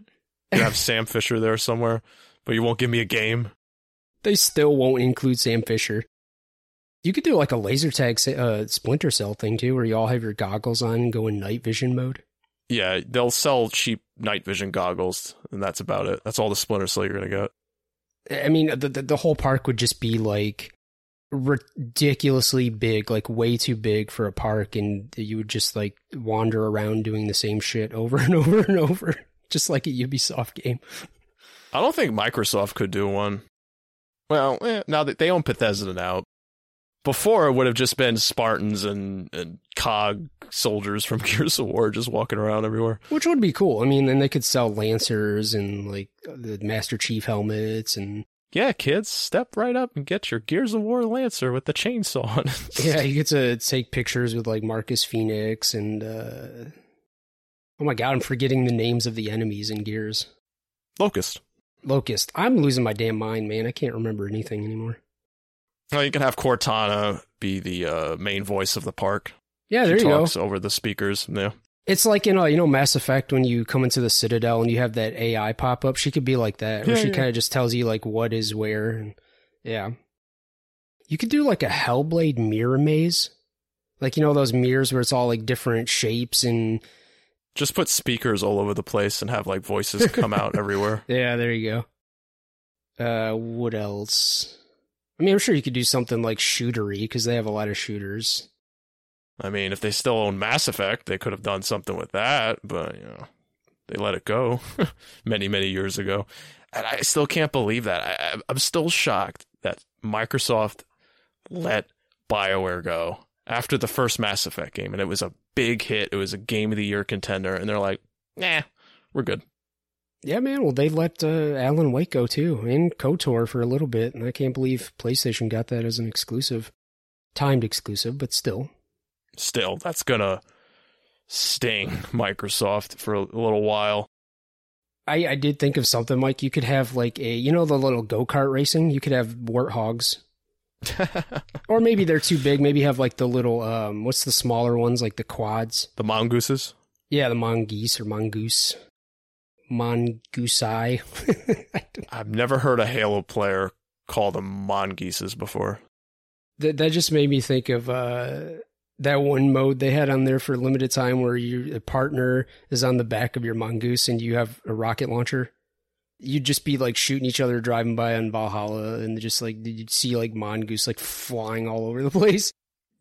You have Sam Fisher there somewhere, but you won't give me a game? They still won't include Sam Fisher. You could do like a laser tag uh, Splinter Cell thing too, where you all have your goggles on and go in night vision mode. Yeah, they'll sell cheap night vision goggles, and that's about it. That's all the Splinter Cell you're going to get. I mean, the, the the whole park would just be like ridiculously big, like way too big for a park, and you would just like wander around doing the same shit over and over and over, just like a Ubisoft game. I don't think Microsoft could do one. Well, eh, now that they own Bethesda now. Before it would have just been Spartans and, and cog soldiers from Gears of War just walking around everywhere. Which would be cool. I mean, then they could sell Lancers and like the Master Chief helmets and Yeah, kids, step right up and get your Gears of War Lancer with the chainsaw on it. yeah, you get to take pictures with like Marcus Phoenix and uh oh my god, I'm forgetting the names of the enemies in Gears. Locust. Locust. I'm losing my damn mind, man. I can't remember anything anymore. Well, you can have Cortana be the uh, main voice of the park. Yeah, there she you talks go. over the speakers. Yeah. It's like you know, you know, Mass Effect when you come into the Citadel and you have that AI pop up. She could be like that, where Yeah, she yeah. kind of just tells you like what is where. And, yeah, you could do like a Hellblade mirror maze, like you know those mirrors where it's all like different shapes and Just put speakers all over the place and have like voices come out everywhere. yeah, there you go. Uh, what else? I mean, I'm sure you could do something like shootery because they have a lot of shooters. I mean, if they still own Mass Effect, they could have done something with that, but you know, they let it go many, many years ago. And I still can't believe that. I, I'm still shocked that Microsoft let BioWare go after the first Mass Effect game, and it was a big hit. It was a Game of the Year contender, and they're like, "Nah, we're good." Yeah, man. Well, they let uh, Alan Wake go too, and KOTOR for a little bit, and I can't believe PlayStation got that as an exclusive, timed exclusive, but still. Still, that's gonna sting Microsoft for a little while. I, I did think of something, Mike. You could have like a, you know, the little go kart racing. You could have warthogs, or maybe they're too big. Maybe have like the little, um, what's the smaller ones, like the quads? the mongooses. Yeah, the mongoose or mongoose, mongoosei. I've never heard a Halo player call them mongooses before. that that just made me think of uh, that one mode they had on there for a limited time where your partner is on the back of your mongoose and you have a rocket launcher. You'd just be like shooting each other driving by on Valhalla and just like you'd see like mongoose like flying all over the place.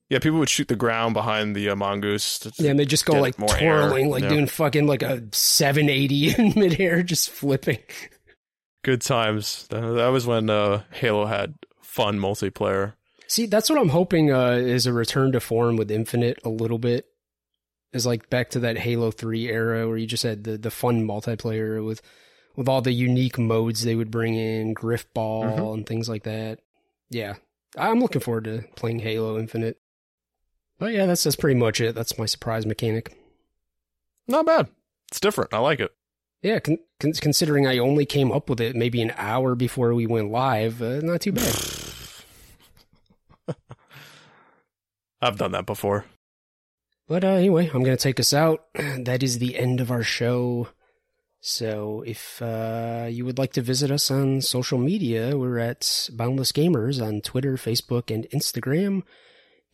Yeah, people would shoot the ground behind the uh, mongoose. Yeah, and they just go like more air, twirling, like yeah. doing fucking like a 780 in midair, just flipping. Good times. That, was when uh, Halo had fun multiplayer. See, that's what I'm hoping uh, is a return to form with Infinite a little bit. Is like back to that Halo 3 era where you just had the, the fun multiplayer with with all the unique modes they would bring in, Grifball Mhm. and things like that. Yeah. I'm looking forward to playing Halo Infinite. But yeah, that's that's pretty much it. That's my surprise mechanic. Not bad. It's different. I like it. Yeah, con- con- considering I only came up with it maybe an hour before we went live, uh, not too bad. I've done that before. But uh, anyway, I'm going to take us out. That is the end of our show. So if uh, you would like to visit us on social media, we're at Boundless Gamers on Twitter, Facebook, and Instagram.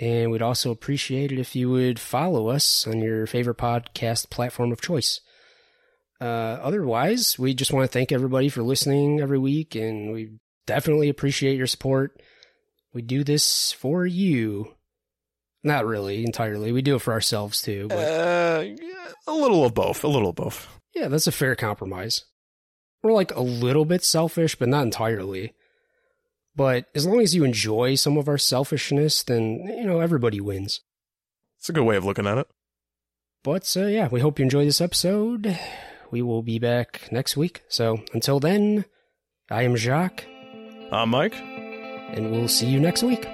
And we'd also appreciate it if you would follow us on your favorite podcast platform of choice. Uh, otherwise, we just want to thank everybody for listening every week, and we definitely appreciate your support. We do this for you. Not really entirely. We do it for ourselves too. But Uh, a little of both. A little of both. yeah, that's a fair compromise. We're like a little bit selfish, but not entirely. But as long as you enjoy some of our selfishness, then, you know, everybody wins. It's a good way of looking at it. But uh, yeah, we hope you enjoy this episode. We will be back next week. So until then, I am Jacques, I'm Mike. and we'll see you next week.